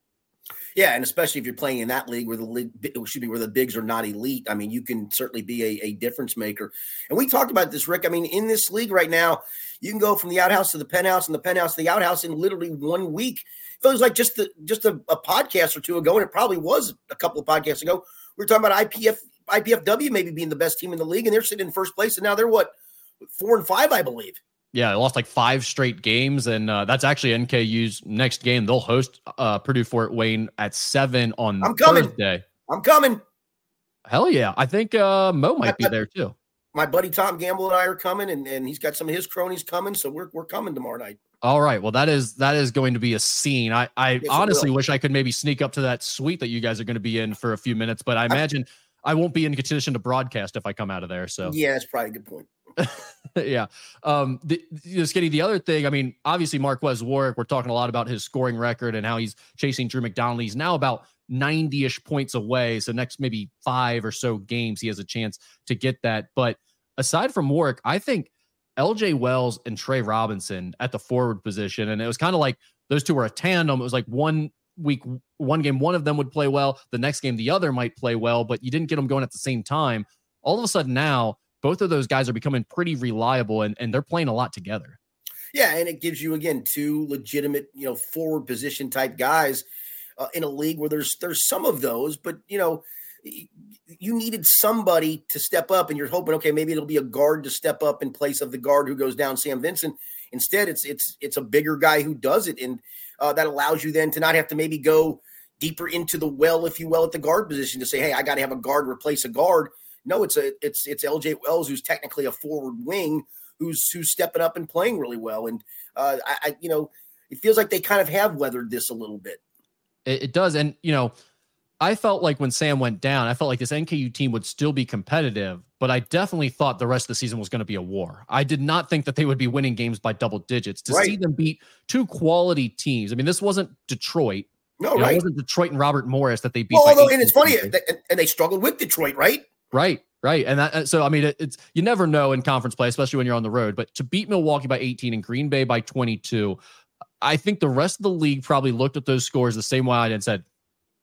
Yeah, and especially if you're playing in that league where the league should be where the bigs are not elite. I mean, you can certainly be a, a, difference maker. And we talked about this, Rick. I mean, in this league right now, you can go from the outhouse to the penthouse and the penthouse to the outhouse in literally one week. It feels like just the just a, a podcast or two ago, and it probably was a couple of podcasts ago. We were talking about IPF IPFW maybe being the best team in the league, and they're sitting in first place, and now they're what four and five, I believe. Yeah, they lost like five straight games, and uh, that's actually NKU's next game. They'll host uh, Purdue Fort Wayne at seven on I'm coming. Thursday. I'm coming. Hell yeah! I think uh, Mo might be there too. My buddy Tom Gamble and I are coming, and, and he's got some of his cronies coming, so we're we're coming tomorrow night. All right. Well, that is that is going to be a scene. I I yes, honestly wish I could maybe sneak up to that suite that you guys are going to be in for a few minutes, but I imagine I, I won't be in condition to broadcast if I come out of there. So yeah, that's probably a good point. yeah. Um, the, you know, Skinny, the other thing, I mean, obviously Marques Warrick, we're talking a lot about his scoring record and how he's chasing Drew McDonald. He's now about 90 ish points away. So next maybe five or so games, he has a chance to get that. But aside from Warrick, I think LJ Wells and Trey Robinson at the forward position, and it was kind of like those two were a tandem. It was like one week, one game, one of them would play well. The next game, the other might play well, but you didn't get them going at the same time. All of a sudden now, both of those guys are becoming pretty reliable and, and they're playing a lot together. Yeah, and it gives you again two legitimate, you know, forward position type guys. uh, in a league where there's there's some of those, but you know, you needed somebody to step up, and you're hoping, okay, maybe it'll be a guard to step up in place of the guard who goes down, Sam Vincent. Instead, it's it's it's a bigger guy who does it, and uh, that allows you then to not have to maybe go deeper into the well, if you will, at the guard position to say, hey, I got to have a guard replace a guard. No, it's a it's it's LJ Wells who's technically a forward wing who's who's stepping up and playing really well, and uh, I, I you know it feels like they kind of have weathered this a little bit. It, it does, and you know I felt like when Sam went down, I felt like this NKU team would still be competitive, but I definitely thought the rest of the season was going to be a war. I did not think that they would be winning games by double digits. To right. see them beat two quality teams, I mean, this wasn't Detroit. No, you know, right. It wasn't Detroit and Robert Morris that they beat. Well, although, and it's funny, and they struggled with Detroit, right? Right, right, and that. Uh, so, I mean, it, it's you never know in conference play, especially when you're on the road. But to beat Milwaukee by 18 and Green Bay by 22, I think the rest of the league probably looked at those scores the same way I did and said,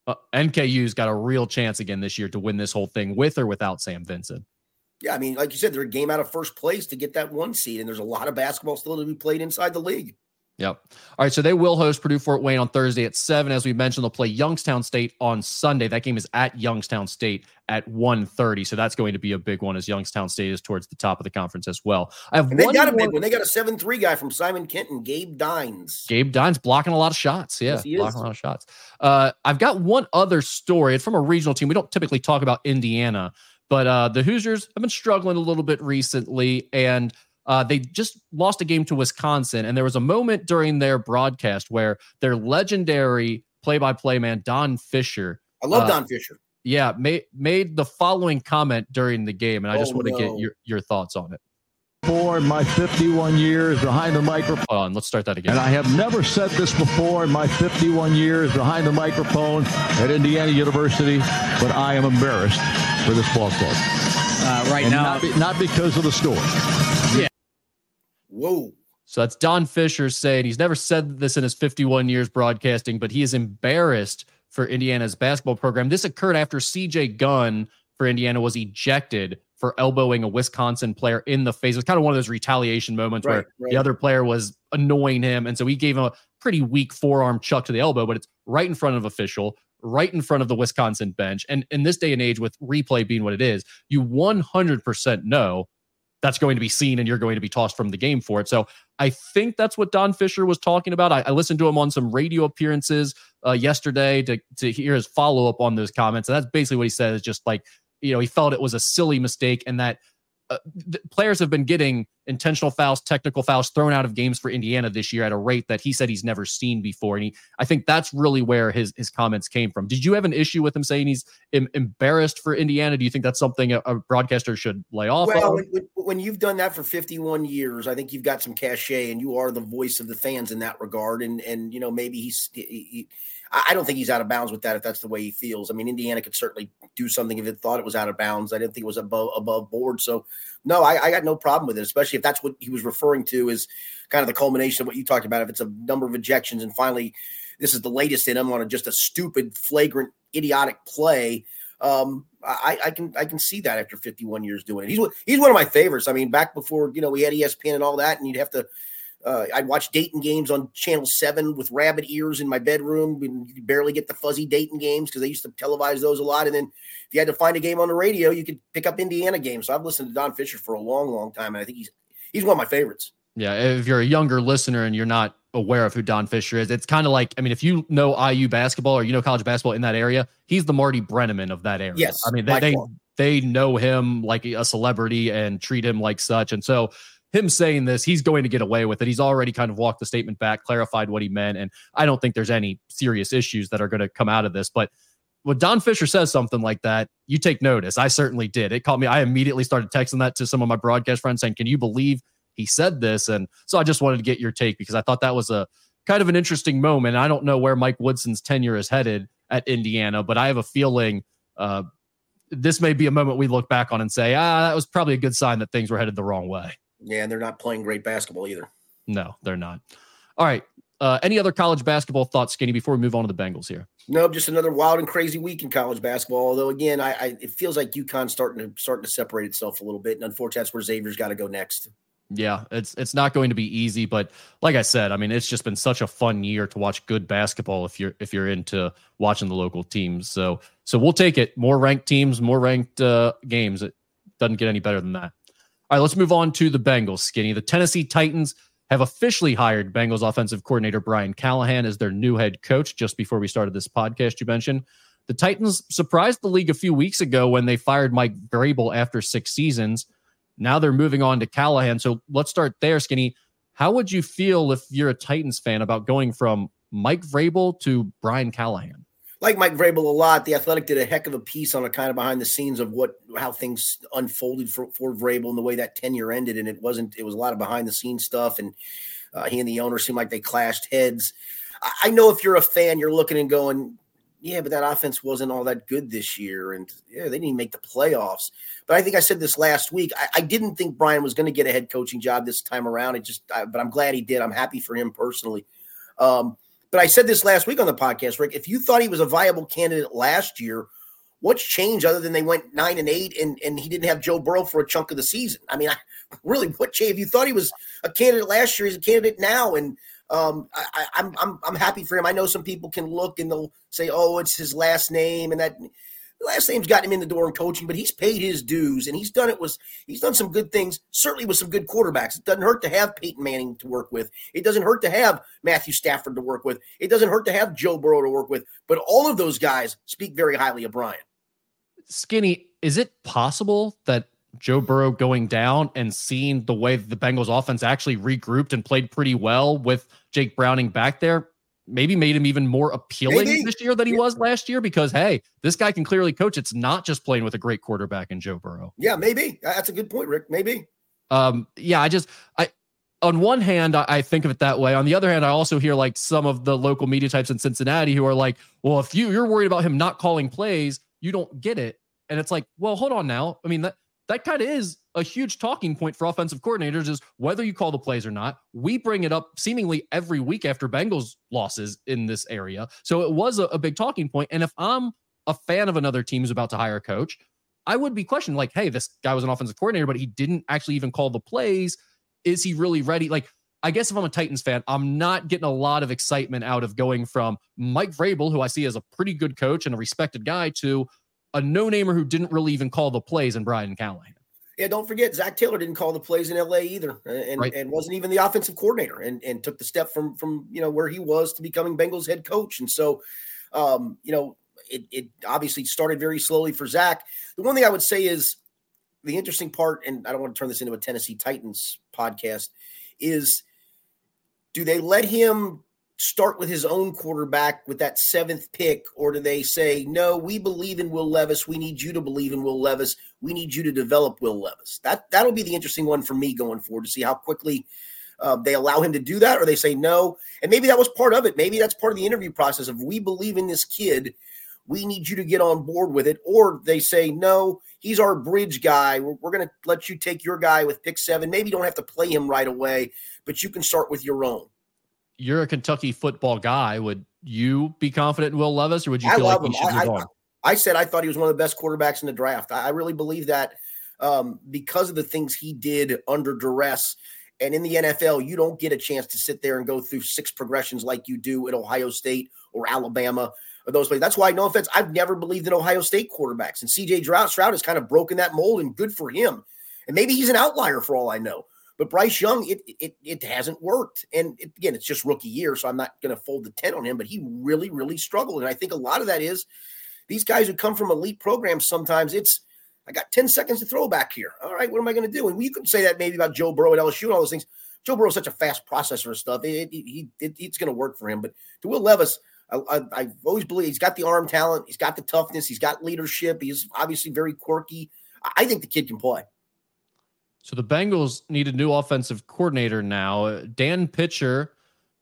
uh, NKU's got a real chance again this year to win this whole thing with or without Sam Vincent. Yeah, I mean, like you said, they're a game out of first place to get that one seed, and there's a lot of basketball still to be played inside the league. Yep. All right. So they will host Purdue Fort Wayne on Thursday at seven. As we mentioned, they'll play Youngstown State on Sunday. That game is at Youngstown State at 1.30. So that's going to be a big one as Youngstown State is towards the top of the conference as well. I have and they got a big one. They got a 7-3 guy from Simon Kenton, Gabe Dynes. Gabe Dynes blocking a lot of shots. Yeah. Yes, blocking a lot of shots. Uh, I've got one other story. It's from a regional team. We don't typically talk about Indiana, but uh, the Hoosiers have been struggling a little bit recently. And uh, they just lost a game to Wisconsin, and there was a moment during their broadcast where their legendary play-by-play man Don Fischer. I love uh, Don Fischer. Yeah, made made the following comment during the game, and I just oh, want to no. get your your thoughts on it. For my 51 years behind the microphone. Hold on, let's start that again. And I have never said this before in my 51 years behind the microphone at Indiana University, but I am embarrassed for this ball club. Uh, right and now, not, be, not because of the score. Yeah, Whoa. So that's Don Fischer saying he's never said this in his 51 years broadcasting, but he is embarrassed for Indiana's basketball program. This occurred after CJ Gunn for Indiana was ejected for elbowing a Wisconsin player in the face. It was kind of one of those retaliation moments right, where right. the other player was annoying him. And so he gave him a pretty weak forearm chuck to the elbow, but it's right in front of official, right in front of the Wisconsin bench. And in this day and age, with replay being what it is, you 100% know that's going to be seen and you're going to be tossed from the game for it. So I think that's what Don Fischer was talking about. I, I listened to him on some radio appearances uh, yesterday to, to hear his follow up on those comments. And that's basically what he said is just like, you know, he felt it was a silly mistake and that uh, players have been getting intentional fouls, technical fouls thrown out of games for Indiana this year at a rate that he said he's never seen before. And he, I think that's really where his his comments came from. Did you have an issue with him saying he's em- embarrassed for Indiana? Do you think that's something a, a broadcaster should lay off? Well, when, when, you've done that for 51 years, I think you've got some cachet, and you are the voice of the fans in that regard. And and you know maybe he's he, he, I don't think he's out of bounds with that if that's the way he feels. I mean, Indiana could certainly do something if it thought it was out of bounds. I didn't think it was above above board. So, no, I, I got no problem with it, especially if that's what he was referring to as kind of the culmination of what you talked about. If it's a number of ejections and finally this is the latest in him on a, just a stupid, flagrant, idiotic play. Um, I, I, can I can see that after 51 years doing it. He's he's one of my favorites. I mean, back before you know we had ESPN and all that, and you'd have to uh, I'd watch Dayton games on Channel 7 with rabbit ears in my bedroom. And you could barely get the fuzzy Dayton games because they used to televise those a lot. And then if you had to find a game on the radio, you could pick up Indiana games. So I've listened to Don Fischer for a long, long time. And I think he's he's one of my favorites. Yeah. If you're a younger listener and you're not aware of who Don Fischer is, it's kind of like, I mean, if you know IU basketball or you know college basketball in that area, he's the Marty Brennaman of that area. Yes. I mean, they, they, they know him like a celebrity and treat him like such. And so him saying this, he's going to get away with it. He's already kind of walked the statement back, clarified what he meant, and I don't think there's any serious issues that are going to come out of this. But when Don Fischer says something like that, you take notice. I certainly did. It caught me. I immediately started texting that to some of my broadcast friends saying, "Can you believe he said this?" And so I just wanted to get your take because I thought that was a kind of an interesting moment. I don't know where Mike Woodson's tenure is headed at Indiana, but I have a feeling. Uh, this may be a moment we look back on and say, ah, that was probably a good sign that things were headed the wrong way. Yeah, and they're not playing great basketball either. No, they're not. All right. Uh, any other college basketball thoughts, Skinny, before we move on to the Bengals here? No, just another wild and crazy week in college basketball. Although again, I, I it feels like UConn's starting to starting to separate itself a little bit, and unfortunately, that's where Xavier's got to go next. Yeah, it's it's not going to be easy, but like I said, I mean, it's just been such a fun year to watch good basketball if you're if you're into watching the local teams. So so we'll take it. More ranked teams, more ranked uh, games. It doesn't get any better than that. All right, let's move on to the Bengals. Skinny, the Tennessee Titans have officially hired Bengals offensive coordinator Brian Callahan as their new head coach. Just before we started this podcast, you mentioned the Titans surprised the league a few weeks ago when they fired Mike Vrabel after six seasons. Now they're moving on to Callahan. So let's start there, Skinny. How would you feel if you're a Titans fan about going from Mike Vrabel to Brian Callahan? Like Mike Vrabel a lot. The Athletic did a heck of a piece on a kind of behind the scenes of what how things unfolded for, for Vrabel and the way that tenure ended. And it wasn't. It was a lot of behind the scenes stuff. And uh, he and the owner seemed like they clashed heads. I, I know if you're a fan, you're looking and going, yeah, but that offense wasn't all that good this year. And yeah, they didn't even make the playoffs. But I think I said this last week. I, I didn't think Brian was going to get a head coaching job this time around. It just, I, but I'm glad he did. I'm happy for him personally. Um, but I said this last week on the podcast, Rick. If you thought he was a viable candidate last year, what's changed other than they went nine and eight and, and he didn't have Joe Burrow for a chunk of the season? I mean, I, really, what changed? If you thought he was a candidate last year, he's a candidate now. And um, I, I'm, I'm I'm happy for him. I know some people can look and they'll say, "Oh, it's his last name," and that last name's gotten him in the door in coaching. But he's paid his dues, and he's done it. Was he's done some good things? Certainly with some good quarterbacks. It doesn't hurt to have Peyton Manning to work with. It doesn't hurt to have Matthew Stafford to work with. It doesn't hurt to have Joe Burrow to work with. But all of those guys speak very highly of Brian. Skinny, is it possible that Joe Burrow going down and seeing the way the Bengals offense actually regrouped and played pretty well with Jake Browning back there, maybe made him even more appealing maybe. this year than he yeah. was last year because hey, this guy can clearly coach. It's not just playing with a great quarterback in Joe Burrow. Yeah, maybe. That's a good point, Rick. Maybe. Um, yeah, I just I on one hand, I, I think of it that way. On the other hand, I also hear like some of the local media types in Cincinnati who are like, well, if you you're worried about him not calling plays, you don't get it. And it's like, well, hold on now. I mean, that that kind of is a huge talking point for offensive coordinators is whether you call the plays or not. We bring it up seemingly every week after Bengals losses in this area. So it was a, a big talking point. And if I'm a fan of another team who's about to hire a coach, I would be questioning like, hey, this guy was an offensive coordinator, but he didn't actually even call the plays. Is he really ready? Like, I guess if I'm a Titans fan, I'm not getting a lot of excitement out of going from Mike Vrabel, who I see as a pretty good coach and a respected guy, to a no-namer who didn't really even call the plays in Brian Callahan. Yeah, don't forget Zac Taylor didn't call the plays in LA either, and, right. and wasn't even the offensive coordinator, and, and took the step from from you know where he was to becoming Bengals head coach. And so, um, you know, it, it obviously started very slowly for Zac. The one thing I would say is the interesting part, and I don't want to turn this into a Tennessee Titans podcast, is do they let him start with his own quarterback with that seventh pick, or do they say, no, we believe in Will Levis. We need you to believe in Will Levis. We need you to develop Will Levis. That that'll be the interesting one for me going forward to see how quickly uh, they allow him to do that, or they say no. And maybe that was part of it. Maybe that's part of the interview process of we believe in this kid. We need you to get on board with it. Or they say, no, he's our bridge guy. We're, we're going to let you take your guy with pick seven. Maybe you don't have to play him right away, but you can start with your own you're a Kentucky football guy. Would you be confident in Will Levis, or would you feel like he should I, move on? I, I, said I thought he was one of the best quarterbacks in the draft. I, I really believe that um, because of the things he did under duress. And in the NFL, you don't get a chance to sit there and go through six progressions like you do at Ohio State or Alabama or those places. That's why, no offense, I've never believed in Ohio State quarterbacks. And CJ Stroud has kind of broken that mold, and good for him. And maybe he's an outlier for all I know. But Bryce Young, it it it hasn't worked. And it, again, it's just rookie year, so I'm not going to fold the tent on him. But he really, really struggled, and I think a lot of that is these guys who come from elite programs. Sometimes it's I got 10 seconds to throw back here. All right, what am I going to do? And you could say that maybe about Joe Burrow at LSU and all those things. Joe Burrow's such a fast processor of stuff. It, it, it, it's going to work for him. But to Will Levis, I, have always believe he's got the arm talent, he's got the toughness, he's got leadership. He's obviously very quirky. I think the kid can play. So the Bengals need a new offensive coordinator now. Dan Pitcher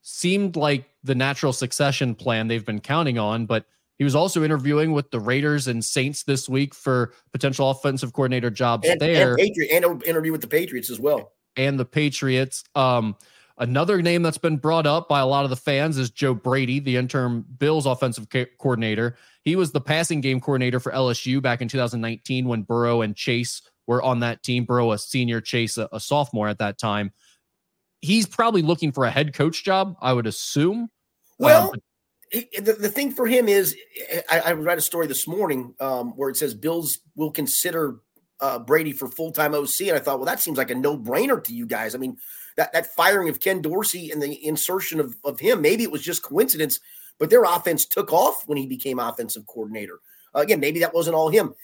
seemed like the natural succession plan they've been counting on, but he was also interviewing with the Raiders and Saints this week for potential offensive coordinator jobs and, there. And, Patriot, and an interview with the Patriots as well. And the Patriots. Um, another name that's been brought up by a lot of the fans is Joe Brady, the interim Bills offensive co- coordinator. He was the passing game coordinator for LSU back in 2019 when Burrow and Chase were on that team. Burrow, a senior, Chase, a, a sophomore at that time. He's probably looking for a head coach job, I would assume. Well, um, the, the thing for him is, I, I read a story this morning um, where it says Bills will consider uh, Brady for full time OC, and I thought, well, that seems like a no brainer to you guys. I mean, that that firing of Ken Dorsey and the insertion of of him, maybe it was just coincidence, but their offense took off when he became offensive coordinator. Uh, again, maybe that wasn't all him.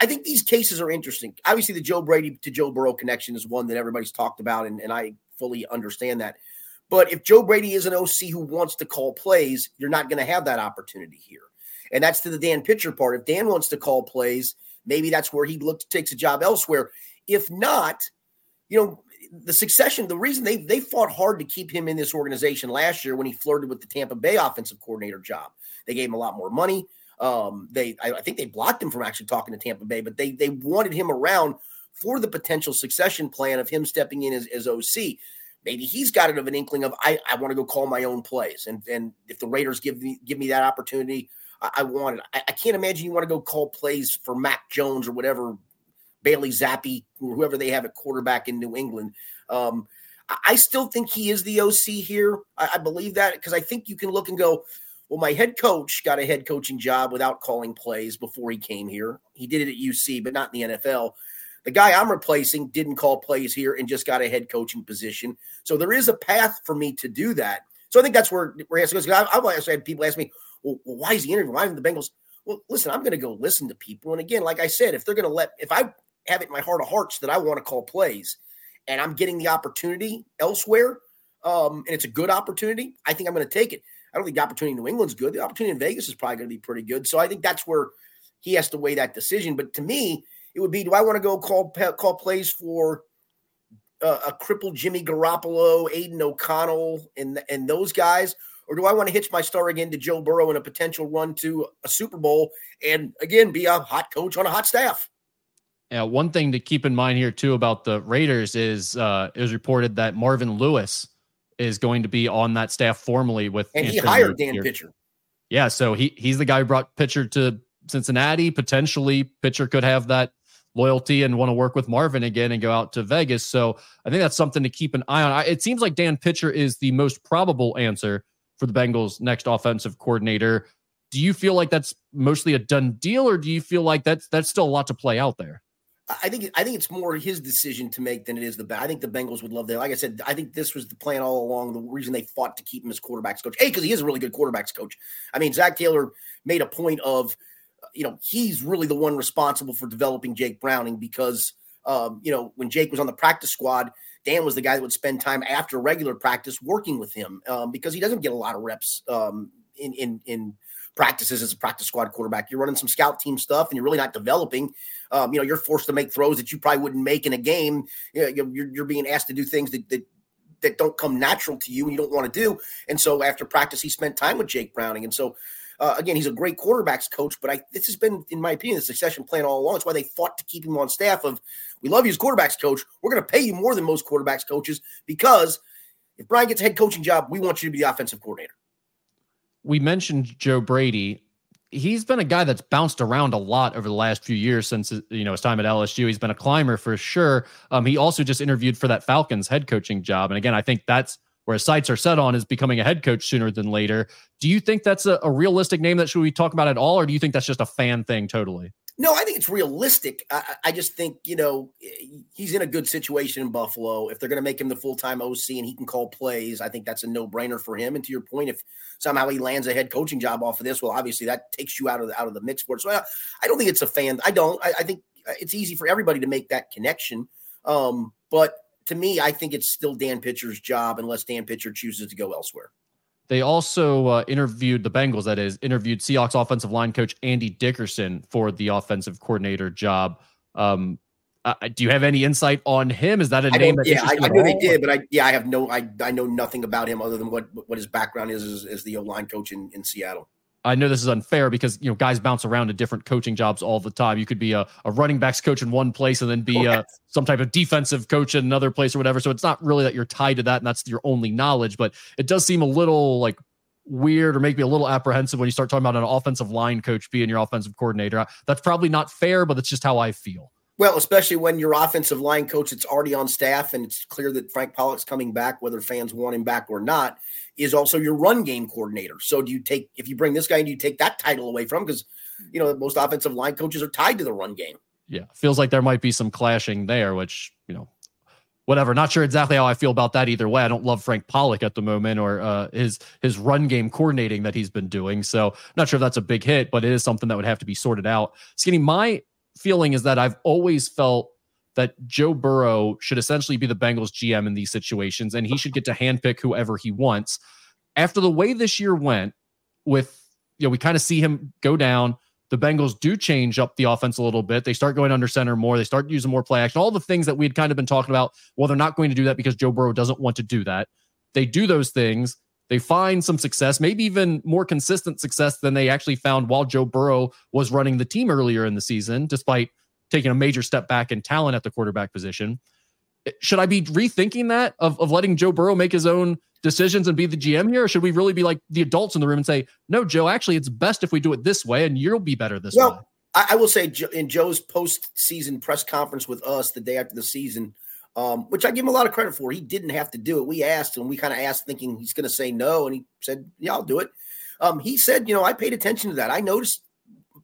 I think these cases are interesting. Obviously, the Joe Brady to Joe Burrow connection is one that everybody's talked about, and, and I fully understand that. But if Joe Brady is an OC who wants to call plays, you're not going to have that opportunity here. And that's to the Dan Pitcher part. If Dan wants to call plays, maybe that's where he looks takes a job elsewhere. If not, you know, the succession, the reason they they fought hard to keep him in this organization last year when he flirted with the Tampa Bay offensive coordinator job. They gave him a lot more money. Um, they I, I think they blocked him from actually talking to Tampa Bay, but they they wanted him around for the potential succession plan of him stepping in as, as OC. Maybe he's got it of an inkling of I, I want to go call my own plays. And and if the Raiders give me give me that opportunity, I, I want it. I, I can't imagine you want to go call plays for Mac Jones or whatever Bailey Zappe, or whoever they have at quarterback in New England. Um, I still think he is the OC here. I, I believe that because I think you can look and go, well, my head coach got a head coaching job without calling plays before he came here. He did it at UC, but not in the NFL. The guy I'm replacing didn't call plays here and just got a head coaching position. So there is a path for me to do that. So I think that's where to go. I've, I've had people ask me, well, why is he interviewing? Why are the Bengals? Well, listen, I'm going to go listen to people. And again, like I said, if they're going to let, if I have it in my heart of hearts that I want to call plays and I'm getting the opportunity elsewhere, um, and it's a good opportunity, I think I'm going to take it. I don't think the opportunity in New England's good. The opportunity in Vegas is probably going to be pretty good. So I think that's where he has to weigh that decision. But to me, it would be: Do I want to go call call plays for uh, a crippled Jimmy Garoppolo, Aidan O'Connell, and and those guys, or do I want to hitch my star again to Joe Burrow in a potential run to a Super Bowl and again be a hot coach on a hot staff? Yeah, one thing to keep in mind here too about the Raiders is uh, it was reported that Marvin Lewis is going to be on that staff formally with and Anthony he hired Dan here. Pitcher. Yeah, so he he's the guy who brought Pitcher to Cincinnati. Potentially, Pitcher could have that loyalty and want to work with Marvin again and go out to Vegas. So I think that's something to keep an eye on. It seems like Dan Pitcher is the most probable answer for the Bengals' next offensive coordinator. Do you feel like that's mostly a done deal, or do you feel like that's that's still a lot to play out there? I think I think it's more his decision to make than it is the. I think the Bengals would love that. Like I said, I think this was the plan all along. The reason they fought to keep him as quarterbacks coach, a because he is a really good quarterbacks coach. I mean, Zac Taylor made a point of, you know, he's really the one responsible for developing Jake Browning because, um, you know, when Jake was on the practice squad, Dan was the guy that would spend time after regular practice working with him um, because he doesn't get a lot of reps um, in in in practices as a practice squad quarterback. You're running some scout team stuff and you're really not developing. Um, you know, you're forced to make throws that you probably wouldn't make in a game. You know, you're, you're being asked to do things that, that that don't come natural to you and you don't want to do. And so after practice, he spent time with Jake Browning. And so uh, again, he's a great quarterbacks coach, but I this has been, in my opinion, the succession plan all along. It's why they fought to keep him on staff. Of we love you as quarterbacks coach. We're going to pay you more than most quarterbacks coaches because if Brian gets a head coaching job, we want you to be the offensive coordinator we mentioned Joe Brady. He's been a guy that's bounced around a lot over the last few years since you know his time at LSU. He's been a climber for sure. Um, he also just interviewed for that Falcons head coaching job, and again, I think that's where his sights are set on is becoming a head coach sooner than later. Do you think that's a, a realistic name that should we talk about at all, or do you think that's just a fan thing totally? No, I think it's realistic. I, I, just think you know eh, he's in a good situation in Buffalo. If they're going to make him the full time OC and he can call plays, I think that's a no brainer for him. And to your point, if somehow he lands a head coaching job off of this, well, obviously that takes you out of the, out of the mix for it. So I, I don't think it's a fan. I don't. I, I, think uh, it's easy for everybody to make that connection. Um, but to me, I think it's still Dan Pitcher's job unless Dan Pitcher chooses to go elsewhere. They also uh, interviewed the Bengals, that is, interviewed Seahawks offensive line coach Andy Dickerson for the offensive coordinator job. Um, uh, do you have any insight on him? Is that a I name? That yeah, I, I know they did, but I yeah, I have no, I, I know nothing about him other than what what his background is as, as the O line coach in, in Seattle. I know this is unfair because you know guys bounce around to different coaching jobs all the time. You could be a, a running backs coach in one place and then be uh, a, some type of defensive coach in another place or whatever. So it's not really that you're tied to that and that's your only knowledge, but it does seem a little like weird or make me a little apprehensive when you start talking about an offensive line coach being your offensive coordinator. That's probably not fair, but it's just how I feel. Well, especially when your offensive line coach that's already on staff and it's clear that Frank Pollack's coming back, whether fans want him back or not, is also your run game coordinator. So do you take if you bring this guy, and you take that title away from because you know most offensive line coaches are tied to the run game. Yeah, feels like there might be some clashing there, which you know whatever. Not sure exactly how I feel about that either way. I don't love Frank Pollack at the moment or uh, his his run game coordinating that he's been doing. So not sure if that's a big hit, but it is something that would have to be sorted out. Skinny, my feeling is that I've always felt that Joe Burrow should essentially be the Bengals GM in these situations, and he should get to handpick whoever he wants. After the way this year went, with you know, we kind of see him go down the Bengals do change up the offense a little bit. They start going under center more. They start using more play action. All the things that we had kind of been talking about. Well, they're not going to do that because Joe Burrow doesn't want to do that. They do those things. They find some success, maybe even more consistent success than they actually found while Joe Burrow was running the team earlier in the season, despite taking a major step back in talent at the quarterback position. Should I be rethinking that of, of letting Joe Burrow make his own decisions and be the GM here? Or should we really be like the adults in the room and say, no, Joe, actually, it's best if we do it this way and you'll be better this well, way? I, I will say in Joe's post-season press conference with us the day after the season, um, which I give him a lot of credit for. He didn't have to do it. We asked and we kind of asked thinking he's going to say no. And he said, yeah, I'll do it. Um, he said, you know, I paid attention to that. I noticed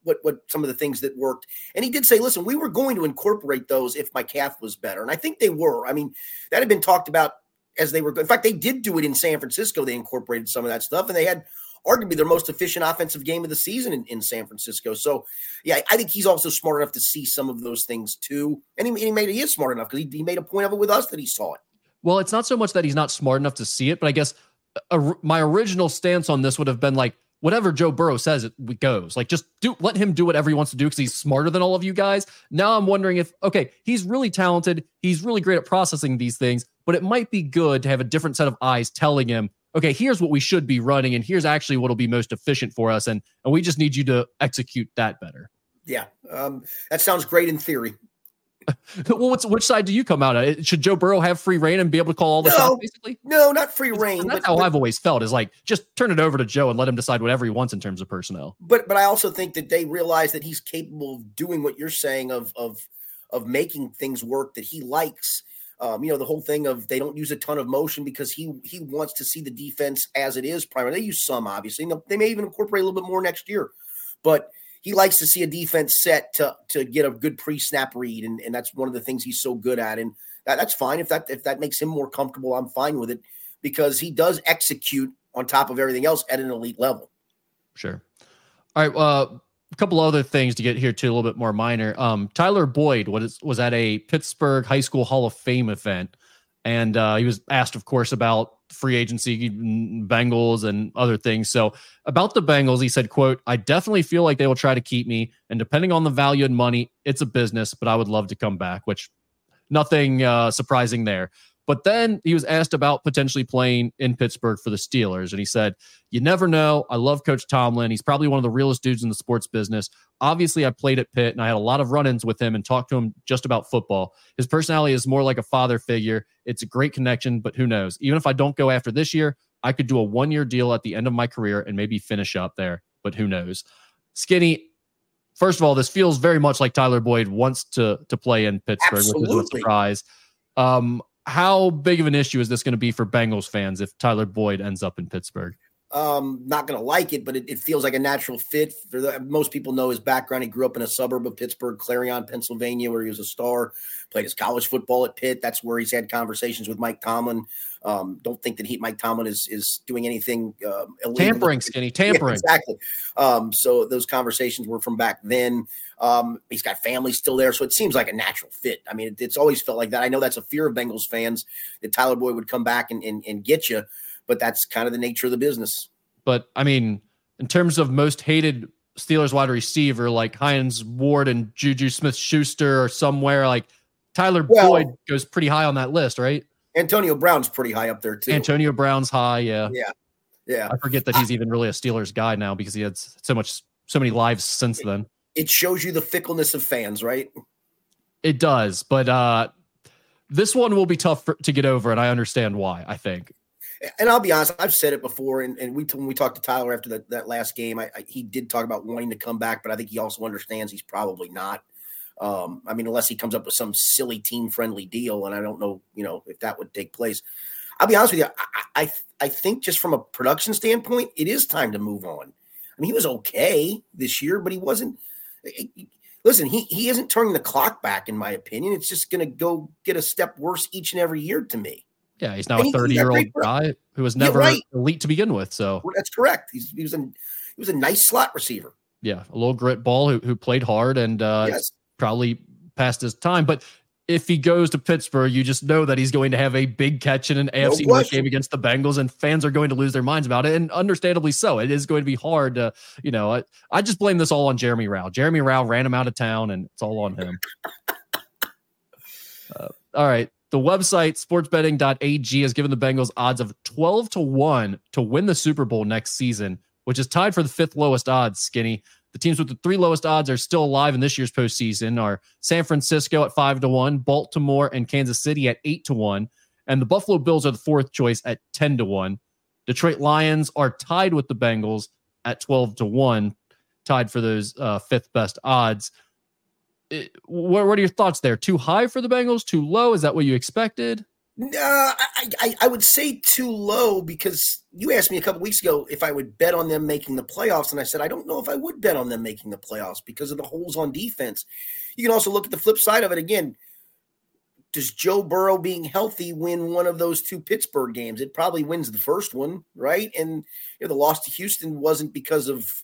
what what some of the things that worked. And he did say, listen, we were going to incorporate those if my calf was better. And I think they were. I mean, that had been talked about as they were. In fact, they did do it in San Francisco. They incorporated some of that stuff, and they had arguably their most efficient offensive game of the season in, in San Francisco. So, yeah, I think he's also smart enough to see some of those things too. And he, he made he is smart enough because he, he made a point of it with us that he saw it. Well, it's not so much that he's not smart enough to see it, but I guess uh, a, my original stance on this would have been like whatever Joe Burrow says, it goes. Like, just do let him do whatever he wants to do because he's smarter than all of you guys. Now I'm wondering if, okay, he's really talented. He's really great at processing these things, but it might be good to have a different set of eyes telling him, okay, here's what we should be running, and here's actually what'll be most efficient for us, and and we just need you to execute that better. Yeah, um, that sounds great in theory. well, what's, which side do you come out at? Should Joe Burrow have free reign and be able to call all the no, shots, basically? No, not free reign. That's but, how but, I've always felt is like just turn it over to Joe and let him decide whatever he wants in terms of personnel. But but I also think that they realize that he's capable of doing what you're saying of of of making things work that he likes. Um, you know, the whole thing of they don't use a ton of motion because he he wants to see the defense as it is primarily. They use some, obviously. They may even incorporate a little bit more next year. But he likes to see a defense set to to get a good pre-snap read, and, and that's one of the things he's so good at. And that, that's fine if that if that makes him more comfortable. I'm fine with it because he does execute on top of everything else at an elite level. Sure. All right. Uh, a couple other things to get here to a little bit more minor. Um, Tyler Boyd was was at a Pittsburgh High School Hall of Fame event, and uh, he was asked, of course, about free agency, Bengals, and other things. So about the Bengals, he said, "quote I definitely feel like they will try to keep me, and depending on the value and money, it's a business, but I would love to come back." Which nothing uh, surprising there. But then he was asked about potentially playing in Pittsburgh for the Steelers. And he said, You never know. I love Coach Tomlin. He's probably one of the realest dudes in the sports business. Obviously, I played at Pitt and I had a lot of run ins with him and talked to him just about football. His personality is more like a father figure. It's a great connection, but who knows? Even if I don't go after this year, I could do a one year deal at the end of my career and maybe finish up there, but who knows? Skinny, first of all, this feels very much like Tyler Boyd wants to to play in Pittsburgh, Absolutely. which is a surprise. Um, how big of an issue is this going to be for Bengals fans if Tyler Boyd ends up in Pittsburgh? Um, not going to like it, but it, it, feels like a natural fit. For the, most people know his background. He grew up in a suburb of Pittsburgh, Clairton, Pennsylvania, where he was a star. Played his college football at Pitt. That's where he's had conversations with Mike Tomlin. Um, don't think that he, Mike Tomlin is is doing anything uh, illegal. Tampering, skinny tampering. Yeah, exactly. Um, so those conversations were from back then. Um, he's got family still there, so it seems like a natural fit. I mean, it, it's always felt like that. I know that's a fear of Bengals fans that Tyler Boyd would come back and, and, and get you but that's kind of the nature of the business. But I mean, in terms of most hated Steelers wide receiver, like Hines Ward and Juju Smith Schuster or somewhere, like Tyler well, Boyd goes pretty high on that list, right? Antonio Brown's pretty high up there too. Antonio Brown's high, yeah. Yeah. Yeah. I forget that he's even really a Steelers guy now because he had so much so many lives since then. It shows you the fickleness of fans, right? It does, but uh this one will be tough for, to get over, and I understand why. I think and I'll be honest, I've said it before, and, and we when we talked to Tyler after that, that last game, I, I, he did talk about wanting to come back, but I think he also understands he's probably not. Um, I mean, unless he comes up with some silly team friendly deal, and I don't know, you know, if that would take place. I'll be honest with you. I, I, I think just from a production standpoint, it is time to move on. I mean, he was okay this year, but he wasn't. Listen, he he isn't turning the clock back, in my opinion. It's just going to go get a step worse each and every year to me. Yeah, he's now and a thirty-year-old guy who was never yeah, right. elite to begin with. So that's correct. He's, he was a he was a nice slot receiver. Yeah, a little grit ball who who played hard and uh, yes. probably past his time. But if he goes to Pittsburgh, you just know that he's going to have a big catch in an AFC no North game against the Bengals, and fans are going to lose their minds about it, and understandably so. It is going to be hard to, you know, I, I just blame this all on Jeremy Rao. Jeremy Rao ran him out of town, and it's all on him. uh, all right. The website sportsbetting.ag has given the Bengals odds of 12 to 1 to win the Super Bowl next season, which is tied for the fifth lowest odds, Skinny. The teams with the three lowest odds are still alive in this year's postseason are San Francisco at five to one, Baltimore and Kansas City at eight to one, and the Buffalo Bills are the fourth choice at ten to one. Detroit Lions are tied with the Bengals at twelve to one, tied for those uh, fifth best odds. What, what are your thoughts there? Too high for the Bengals? Too low? Is that what you expected? No, I, I, I would say too low because you asked me a couple weeks ago if I would bet on them making the playoffs, and I said I don't know if I would bet on them making the playoffs because of the holes on defense. You can also look at the flip side of it again. Does Joe Burrow being healthy win one of those two Pittsburgh games? It probably wins the first one, right? And you know, the loss to Houston wasn't because of.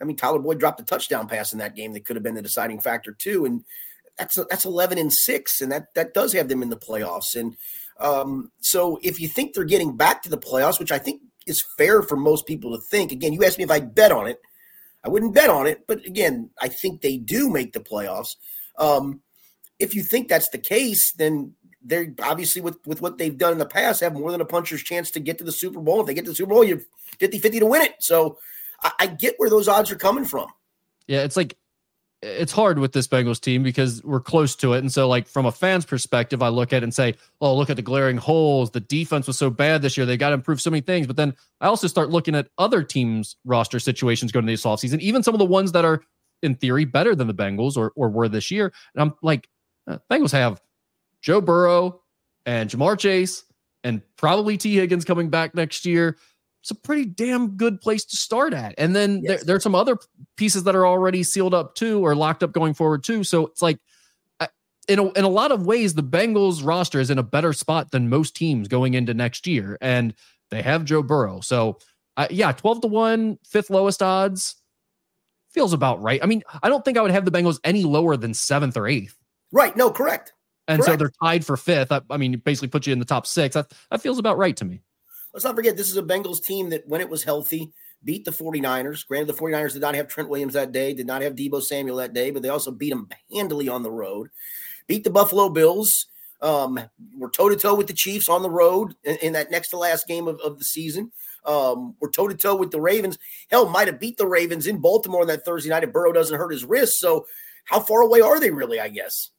I mean, Tyler Boyd dropped a touchdown pass in that game that could have been the deciding factor too, and that's that's eleven and six, and that that does have them in the playoffs. And um, so if you think they're getting back to the playoffs, which I think is fair for most people to think, again, you asked me if I bet on it. I wouldn't bet on it, but again, I think they do make the playoffs. Um, if you think that's the case, then they're obviously with, with what they've done in the past have more than a puncher's chance to get to the Super Bowl. If they get to the Super Bowl, you're 50 50 to win it. So I, I get where those odds are coming from. Yeah, it's like it's hard with this Bengals team because we're close to it. And so, like, from a fan's perspective, I look at it and say, oh, look at the glaring holes. The defense was so bad this year. They got to improve so many things. But then I also start looking at other teams' roster situations going into this offseason, even some of the ones that are, in theory, better than the Bengals or, or were this year. And I'm like, uh, Bengals have Joe Burrow and Ja'Marr Chase and probably Tee Higgins coming back next year it's a pretty damn good place to start at. And then yes. there, there, are some other pieces that are already sealed up too, or locked up going forward too. So it's like, in a, in a lot of ways, the Bengals roster is in a better spot than most teams going into next year, and they have Joe Burrow. So, uh, yeah, twelve to one, fifth lowest odds feels about right. I mean, I don't think I would have the Bengals any lower than seventh or eighth. Right. No, correct. And correct. so they're tied for fifth. I, I mean, basically put you in the top six. That that feels about right to me let's not forget this is a Bengals team that when it was healthy beat the 49ers. Granted, the 49ers did not have Trent Williams that day, did not have Deebo Samuel that day, but they also beat them handily on the road. Beat the Buffalo Bills. Um, we're toe to toe with the Chiefs on the road in, in, that next to last game of, of the season. Um, we're toe to toe with the Ravens. Hell, might have beat the Ravens in Baltimore on that Thursday night if Burrow doesn't hurt his wrist. So, how far away are they really? I guess.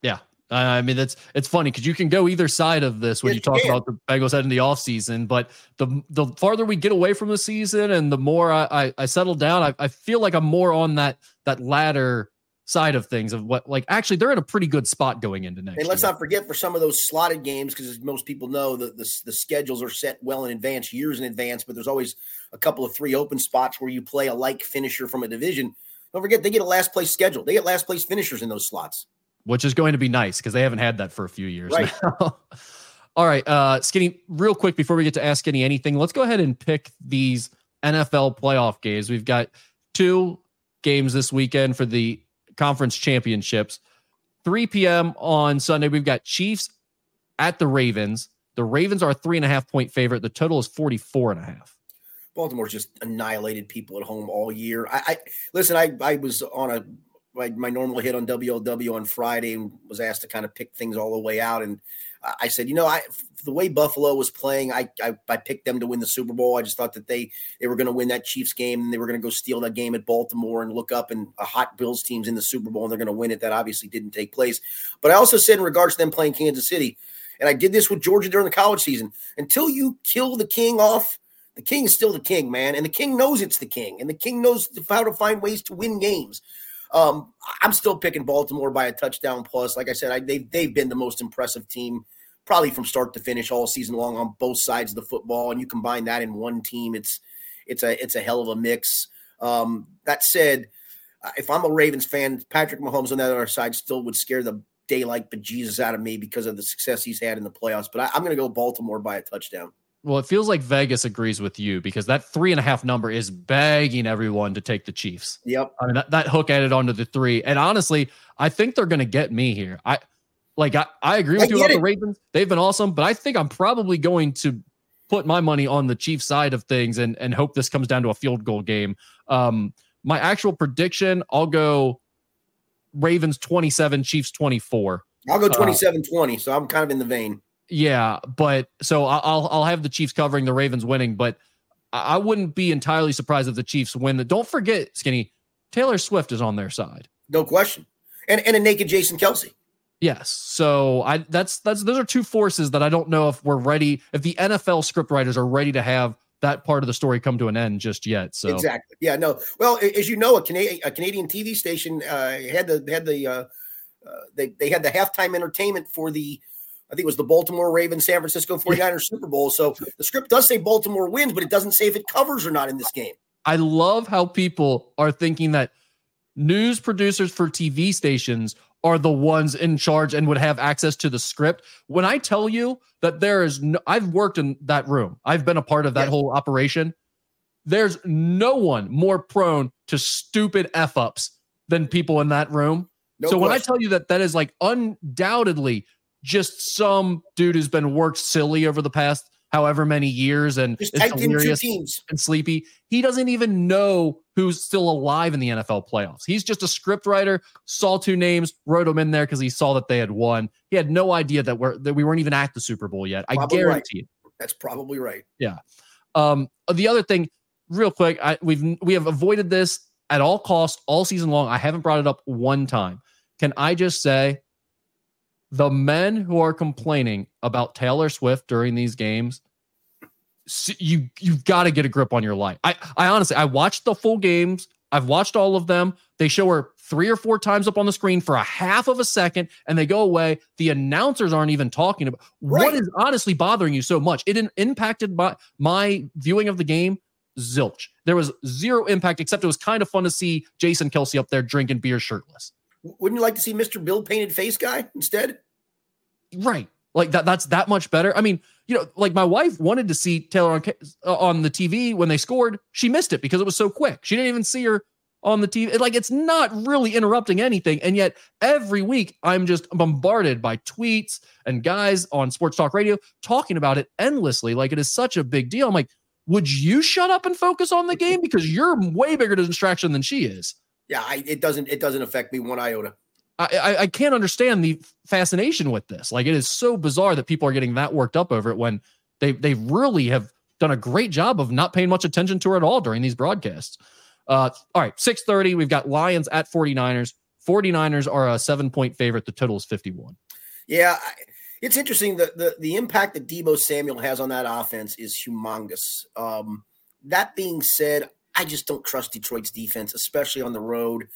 Yeah, I mean, that's it's funny because you can go either side of this when yes, you talk about the Bengals head in the offseason. But the the farther we get away from the season and the more I, I, I settle down, I, I feel like I'm more on that that latter side of things of what like actually they're in a pretty good spot going into next. And let's year. not forget for some of those slotted games because most people know that the, the schedules are set well in advance, years in advance. But there's always a couple of three open spots where you play a like finisher from a division. Don't forget they get a last place schedule. They get last place finishers in those slots which is going to be nice because they haven't had that for a few years right. now. All right, uh, Skinny, real quick before we get to ask Skinny anything, let's go ahead and pick these NFL playoff games. We've got two games this weekend for the conference championships. 3 p.m. on Sunday, we've got Chiefs at the Ravens. The Ravens are a three and a half point favorite. The total is 44 and a half. Baltimore's just annihilated people at home all year. I, I listen, I, I was on a my, my normal hit on WLW on Friday and was asked to kind of pick things all the way out. And I said, you know, I the way Buffalo was playing, I, I, I picked them to win the Super Bowl. I just thought that they they were going to win that Chiefs game and they were going to go steal that game at Baltimore and look up and a hot Bills team's in the Super Bowl and they're going to win it. That obviously didn't take place. But I also said in regards to them playing Kansas City, and I did this with Georgia during the college season. Until you kill the king off, the king is still the king, man, and the king knows it's the king, and the king knows how to find ways to win games. Um, I'm still picking Baltimore by a touchdown plus. Like I said, I, they've they've been the most impressive team probably from start to finish all season long on both sides of the football. And you combine that in one team, it's it's a it's a hell of a mix. Um, that said, uh, if I'm a Ravens fan, Patrick Mahomes on the other side still would scare the daylight bejesus out of me because of the success he's had in the playoffs. But I, I'm going to go Baltimore by a touchdown. Well, it feels like Vegas agrees with you because that three and a half number is begging everyone to take the Chiefs. Yep. I mean that, that hook added onto the three. And honestly, I think they're gonna get me here. I like I, I agree with I you about it. the Ravens. They've been awesome, but I think I'm probably going to put my money on the Chiefs side of things and and hope this comes down to a field goal game. Um my actual prediction, I'll go Ravens 27, Chiefs 24. I'll go 27 uh, 20. So I'm kind of in the vein. Yeah, but so I'll I'll have the Chiefs covering the Ravens winning, but I wouldn't be entirely surprised if the Chiefs win. Don't forget, Skinny, Taylor Swift is on their side. No question. And and a naked Jason Kelce. Yes. So I that's that's those are two forces that I don't know if we're ready, if the NFL script writers are ready to have that part of the story come to an end just yet. So exactly. Yeah. No. Well, as you know, a Canadian a Canadian TV station uh, had the had the uh, uh, they they had the halftime entertainment for the I think it was the Baltimore Ravens, San Francisco 49ers Super Bowl. So the script does say Baltimore wins, but it doesn't say if it covers or not in this game. I love how people are thinking that news producers for TV stations are the ones in charge and would have access to the script. When I tell you that there is no, I've worked in that room, I've been a part of that yes. whole operation. There's no one more prone to stupid F ups than people in that room. No so question. when I tell you that that is like undoubtedly just some dude who's been worked silly over the past however many years and just is delirious and sleepy. He doesn't even know who's still alive in the NFL playoffs. He's just a script writer, saw two names, wrote them in there because he saw that they had won. He had no idea that we're that we weren't even at the Super Bowl yet. Probably I guarantee right. it. That's probably right. Yeah. Um, the other thing, real quick, I, we've we have avoided this at all costs all season long. I haven't brought it up one time. Can I just say the men who are complaining about Taylor Swift during these games, you you've got to get a grip on your life. I I honestly I watched the full games. I've watched all of them. They show her three or four times up on the screen for a half of a second and they go away. The announcers aren't even talking about right. what is honestly bothering you so much. It impacted my my viewing of the game zilch. There was zero impact except it was kind of fun to see Jason Kelce up there drinking beer shirtless. Wouldn't you like to see Mr. Bill painted face guy instead? Right. Like that that's that much better. I mean, you know, like my wife wanted to see Taylor on, uh, on the TV when they scored. She missed it because it was so quick. She didn't even see her on the TV. Like it's not really interrupting anything. And yet every week I'm just bombarded by tweets and guys on sports talk radio talking about it endlessly. Like it is such a big deal. I'm like, would you shut up and focus on the game? Because you're way bigger distraction than she is. Yeah, I, it doesn't it doesn't affect me one iota. I, I can't understand the fascination with this. Like it is so bizarre that people are getting that worked up over it when they they really have done a great job of not paying much attention to it at all during these broadcasts. Uh, all right, 6:30, we've got Lions at 49ers. 49ers are a 7-point favorite. The total is 51. Yeah, it's interesting the the the impact that Deebo Samuel has on that offense is humongous. Um, that being said, I just don't trust Detroit's defense, especially on the road.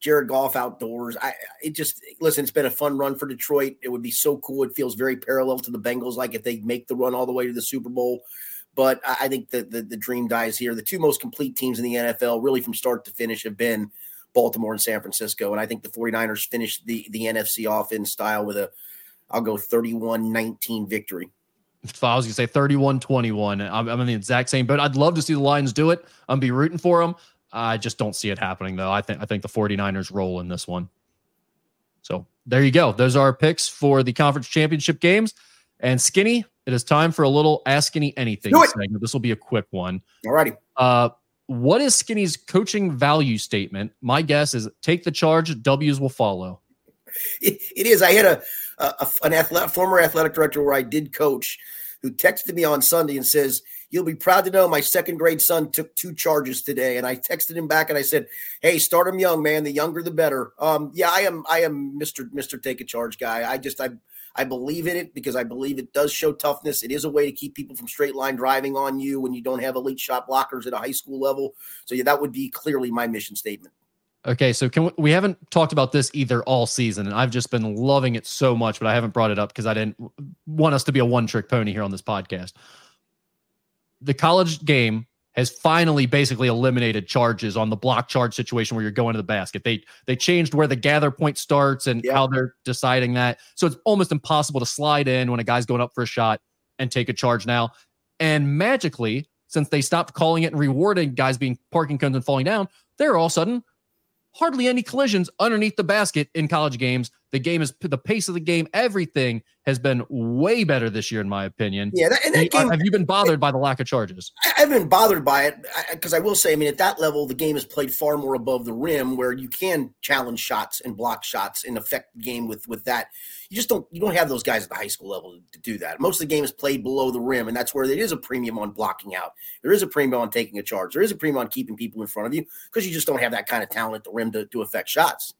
Jared Goff outdoors. I it just listen. It's been a fun run for Detroit. It would be so cool. It feels very parallel to the Bengals, like if they make the run all the way to the Super Bowl. But I think the, the, the dream dies here. The two most complete teams in the NFL, really from start to finish, have been Baltimore and San Francisco. And I think the 49ers finished the the NFC off in style with a, I'll go 31-19 victory. I was going to say 31 21. I'm, I'm in the exact same but I'd love to see the Lions do it. I'm be rooting for them. I just don't see it happening though. I think I think the 49ers roll in this one. So there you go. Those are our picks for the conference championship games. And Skinny, it is time for a little Ask Skinny Anything segment. This will be a quick one. Alrighty. Uh, what is Skinny's coaching value statement? My guess is take the charge, W's will follow. it, it is. I had a, a an athletic, former athletic director where I did coach who texted me on Sunday and says, You'll be proud to know my second grade son took two charges today. And I texted him back and I said, Hey, start him young, man. The younger the better. Um, yeah, I am I am Mr. Mr. Take a Charge guy. I just I I believe in it because I believe it does show toughness. It is a way to keep people from straight line driving on you when you don't have elite shot blockers at a high school level. So yeah, that would be clearly my mission statement. Okay, so can we, we haven't talked about this either all season, and I've just been loving it so much, but I haven't brought it up because I didn't want us to be a one trick pony here on this podcast. The college game has finally basically eliminated charges on the block charge situation where you're going to the basket. They they changed where the gather point starts and how they're deciding that. So it's almost impossible to slide in when a guy's going up for a shot and take a charge now. And magically, since they stopped calling it and rewarding guys being parking cones and falling down, they're all of a sudden hardly any collisions underneath the basket in college games. The game is the pace of the game, everything has been way better this year, in my opinion. Yeah, that, and that uh, game, have you been bothered by the lack of charges? I, have been bothered by it because I, I, will say, I mean, at that level, the game is played far more above the rim, where you can challenge shots and block shots and affect the game with with that. You just don't you don't have those guys at the high school level to do that. Most of the game is played below the rim, and that's where there is a premium on blocking out. There is a premium on taking a charge. There is a premium on keeping people in front of you because you just don't have that kind of talent at the rim to, to affect shots.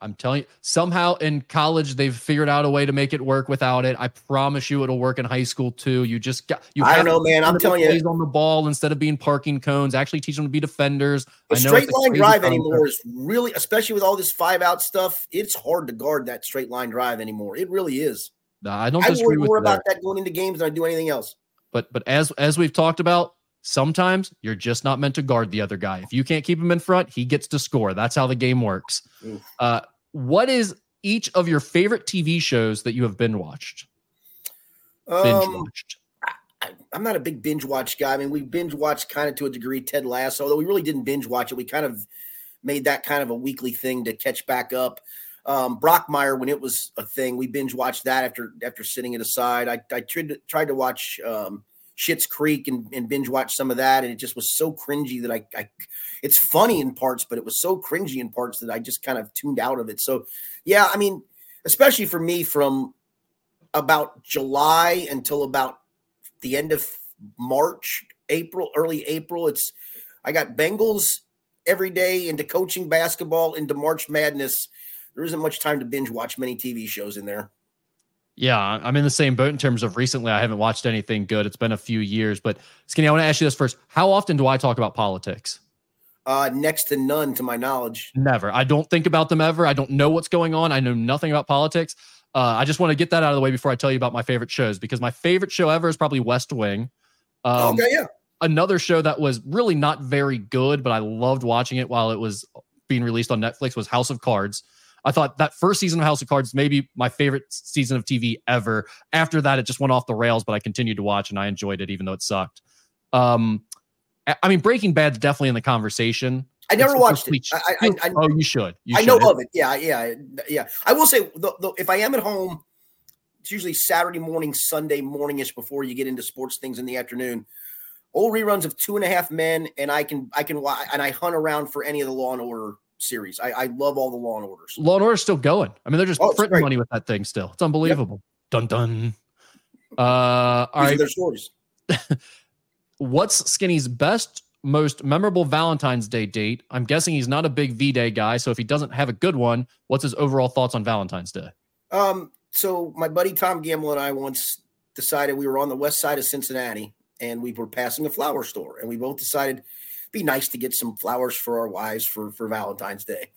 I'm telling you, somehow in college they've figured out a way to make it work without it. I promise you, it'll work in high school too. You just got you. I don't know, man. I'm telling you, he's on the ball instead of being parking cones. Actually, teach them to be defenders. The straight line drive anymore is really, especially with all this five out stuff. It's hard to guard that straight line drive anymore. It really is. No, I don't. I worry more about that. that going into games than I do anything else. But but as as we've talked about, sometimes you're just not meant to guard the other guy. If you can't keep him in front, he gets to score. That's how the game works. Uh, what is each of your favorite TV shows that you have been watched? Um, binge watched. I, am not a big binge watch guy. I mean, we binge watched kind of to a degree Ted Lasso, although we really didn't binge watch it. We kind of made that kind of a weekly thing to catch back up. Um, Brockmire, when it was a thing, we binge watched that after after sitting it aside. I, I tried to, tried to watch um, Schitt's Creek and, and binge watch some of that, and it just was so cringy that I, I, it's funny in parts, but it was so cringy in parts that I just kind of tuned out of it. So, yeah, I mean, especially for me, from about July until about the end of March, April, early April, it's I got Bengals every day into coaching basketball into March Madness. There isn't much time to binge watch many TV shows in there. Yeah, I'm in the same boat in terms of recently. I haven't watched anything good. It's been a few years, but Skinny, I want to ask you this first: How often do I talk about politics? Uh, next to none, to my knowledge. Never. I don't think about them ever. I don't know what's going on. I know nothing about politics. Uh, I just want to get that out of the way before I tell you about my favorite shows because my favorite show ever is probably West Wing. Um, okay, yeah. Another show that was really not very good, but I loved watching it while it was being released on Netflix was House of Cards. I thought that first season of House of Cards maybe my favorite season of TV ever. After that, it just went off the rails, but I continued to watch and I enjoyed it, even though it sucked. Um, I mean, Breaking Bad's definitely in the conversation. I never it's watched it. I, I, I, oh, you should. You I should. know of it. Yeah, yeah, yeah. I will say, the, the, if I am at home, it's usually Saturday morning, Sunday morningish before you get into sports things in the afternoon. Old reruns of Two and a Half Men, and I can I can and I hunt around for any of the Law and Order series. I, I love all the Law and Orders. Law and Order's still going. I mean, they're just oh, printing money with that thing still. It's unbelievable. Yep. Dun dun. Uh, all right. Their stories. What's Skinny's best, most memorable Valentine's Day date? I'm guessing he's not a big V Day guy, so if he doesn't have a good one, what's his overall thoughts on Valentine's Day? Um, so my buddy Tom Gamble and I once decided we were on the west side of Cincinnati and we were passing a flower store, and we both decided be nice to get some flowers for our wives for for Valentine's Day.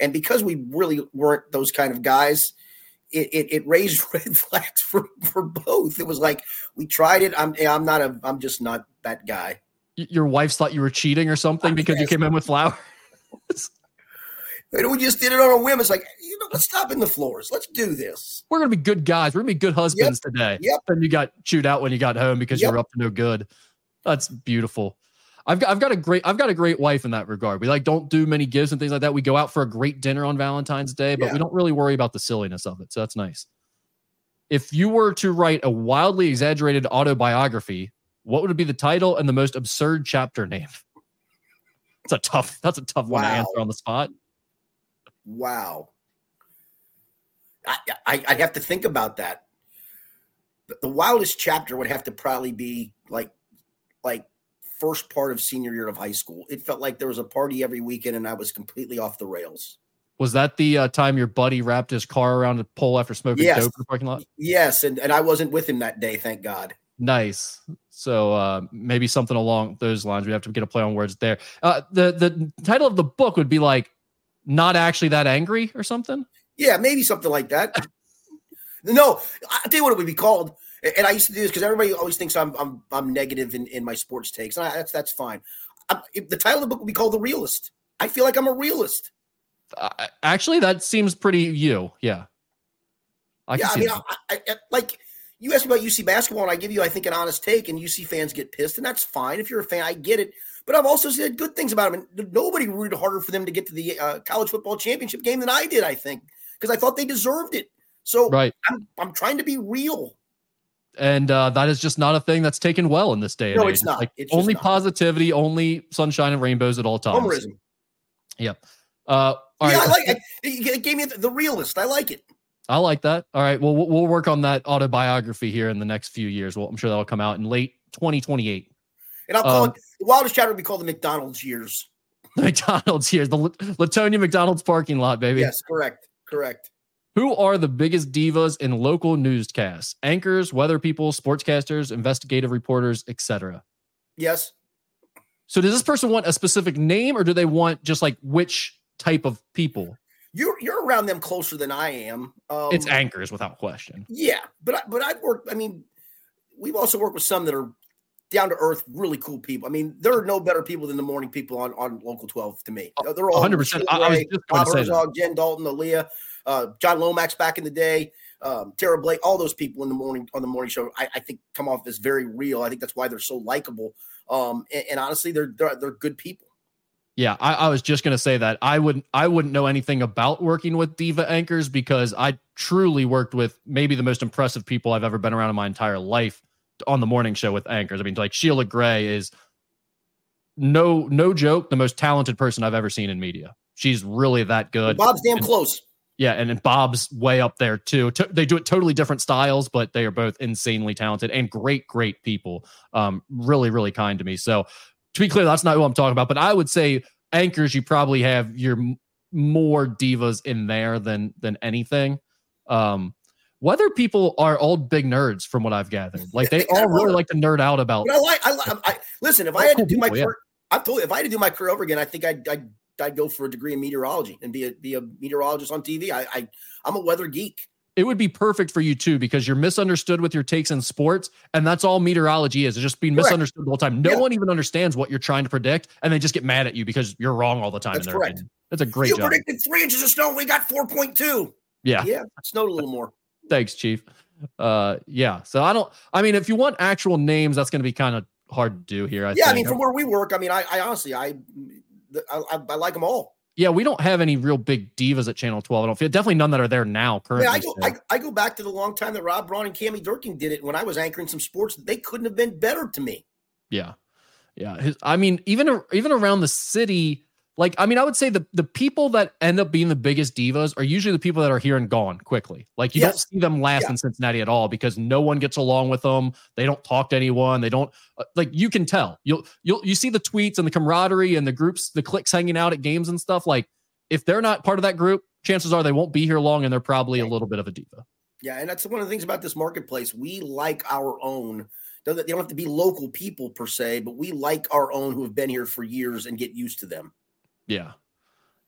And because we really weren't those kind of guys, it, it, it raised red flags for for both. It was like we tried it. I'm I'm not a I'm just not that guy. Your wives thought you were cheating or something because you came in with flowers. And we just did it on a whim. It's like, you know, let's stop in the floors. Let's do this. We're gonna be good guys. We're gonna be good husbands yep. today. Yep. And you got chewed out when you got home because yep. you were up to no good. That's beautiful. I've got I've got a great I've got a great wife in that regard. We like don't do many gifts and things like that. We go out for a great dinner on Valentine's Day, but yeah. we don't really worry about the silliness of it. So that's nice. If you were to write a wildly exaggerated autobiography, what would be the title and the most absurd chapter name? It's a tough that's a tough wow. one to answer on the spot. Wow. I, I I have to think about that. The wildest chapter would have to probably be like like first part of senior year of high school. It felt like there was a party every weekend and I was completely off the rails. Was that the uh, time your buddy wrapped his car around a pole after smoking yes. dope in the parking lot? Yes, and, and I wasn't with him that day, thank God. Nice. So uh, maybe something along those lines. We have to get a play on words there. Uh, the the title of the book would be like "Not Actually That Angry" or something. Yeah, maybe something like that. no, I tell you what it would be called. And I used to do this because everybody always thinks I'm I'm I'm negative in, in my sports takes. And I, that's that's fine. I, the title of the book will be called "The Realist." I feel like I'm a realist. Uh, actually, that seems pretty you. Yeah. I yeah, I mean, I, I, like you asked me about UC basketball, and I give you, I think, an honest take, and UC fans get pissed, and that's fine. If you're a fan, I get it. But I've also said good things about them. And nobody rooted harder for them to get to the uh, college football championship game than I did. I think because I thought they deserved it. So right. I'm, I'm trying to be real. And uh, that is just not a thing that's taken well in this day and no, age. It's not. Like it's only not. positivity, only sunshine and rainbows at all times. Homerism. Yep. Uh, yeah, right. I like it. It gave me the realist. I like it. I like that. All right. Well, we'll work on that autobiography here in the next few years. Well, I'm sure that'll come out in late 2028. And I'll call um, it the wildest chapter will be called the McDonald's years. The McDonald's years, the Latonia McDonald's parking lot, baby. Yes, correct. Correct. Who are the biggest divas in local newscasts? Anchors, weather people, sportscasters, investigative reporters, etc. Yes. So does this person want a specific name or do they want just like which type of people? You're you're around them closer than I am. Um, it's anchors without question. Yeah, but I, but I've worked. I mean, we've also worked with some that are down to earth, really cool people. I mean, there are no better people than the morning people on, on Local 12 to me. They're all 100%. I, I was just Bob Herzog, Jen Dalton, Aaliyah, uh, John Lomax back in the day, um, Tara Blake, all those people in the morning on the morning show, I, I think come off as very real. I think that's why they're so likable. Um, and, and honestly, they're, they're, they're good people. Yeah, I, I, was just gonna say that I wouldn't I wouldn't know anything about working with diva anchors because I truly worked with maybe the most impressive people I've ever been around in my entire life on the morning show with anchors. I mean, like Sheila Gray is no no joke the most talented person I've ever seen in media. She's really that good. Bob's damn and, close. Yeah, and, and Bob's way up there too. T- they do it totally different styles, but they are both insanely talented and great, great people. Um, really, really kind to me. So to be clear, that's not who I'm talking about. But I would say anchors, you probably have your more divas in there than than anything. Um, weather people are all big nerds, from what I've gathered. Like they all really like to nerd out about. But I like. I, I listen. If I had to do my career. I've told you if I had to do my career over again, I think I'd, I'd I'd go for a degree in meteorology and be a be a meteorologist on TV. I, I I'm a weather geek it would be perfect for you too because you're misunderstood with your takes in sports and that's all meteorology is it's just being correct. misunderstood the whole time no yeah. one even understands what you're trying to predict and they just get mad at you because you're wrong all the time that's correct opinion. that's a great you job. predicted three inches of snow we got 4.2 yeah yeah snowed a little more thanks chief uh yeah so i don't i mean if you want actual names that's going to be kind of hard to do here I yeah think. i mean from where we work i mean i, I honestly I, I I like them all yeah, we don't have any real big divas at Channel 12. I don't feel definitely none that are there now currently. Yeah, I, go, I, I, go back to the long time that Rob Braun and Cammy Dierking did it when I was anchoring some sports. They couldn't have been better to me. Yeah. Yeah. His, I mean, even even around the city, like, I mean, I would say the, the people that end up being the biggest divas are usually the people that are here and gone quickly. Like, you yes. don't see them last yeah. in Cincinnati at all because no one gets along with them. They don't talk to anyone. They don't uh, like. You can tell. You'll you'll you see the tweets and the camaraderie and the groups, the cliques hanging out at games and stuff. Like, if they're not part of that group, chances are they won't be here long, and they're probably a little bit of a diva. Yeah, and that's one of the things about this marketplace. We like our own. They don't have to be local people per se, but we like our own who have been here for years and get used to them. Yeah.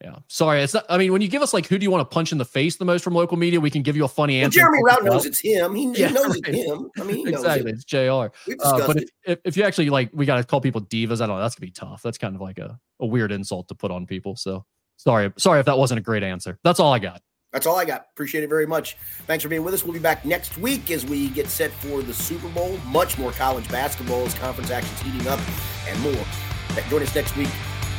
Yeah. Sorry. It's not, I mean, when you give us like, who do you want to punch in the face the most from local media? We can give you a funny well, answer. Jeremy Route knows it's him. He, yeah, he knows right. it's him. I mean, exactly. It's JR. Uh, but if, if, if, you actually like, we got to call people divas. I don't know. That's gonna be tough. That's kind of like a, a weird insult to put on people. So sorry. Sorry if that wasn't a great answer. That's all I got. That's all I got. Appreciate it very much. Thanks for being with us. We'll be back next week as we get set for the Super Bowl. Much more college basketball as conference actions heating up and more. Join us next week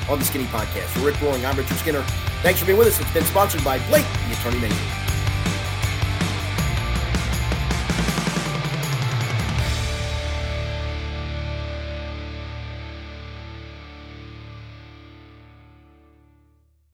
on the Skinny Podcast. For Rick Broering, I'm Richard Skinner. Thanks for being with us. It's been sponsored by Blake, the Attorney Nation.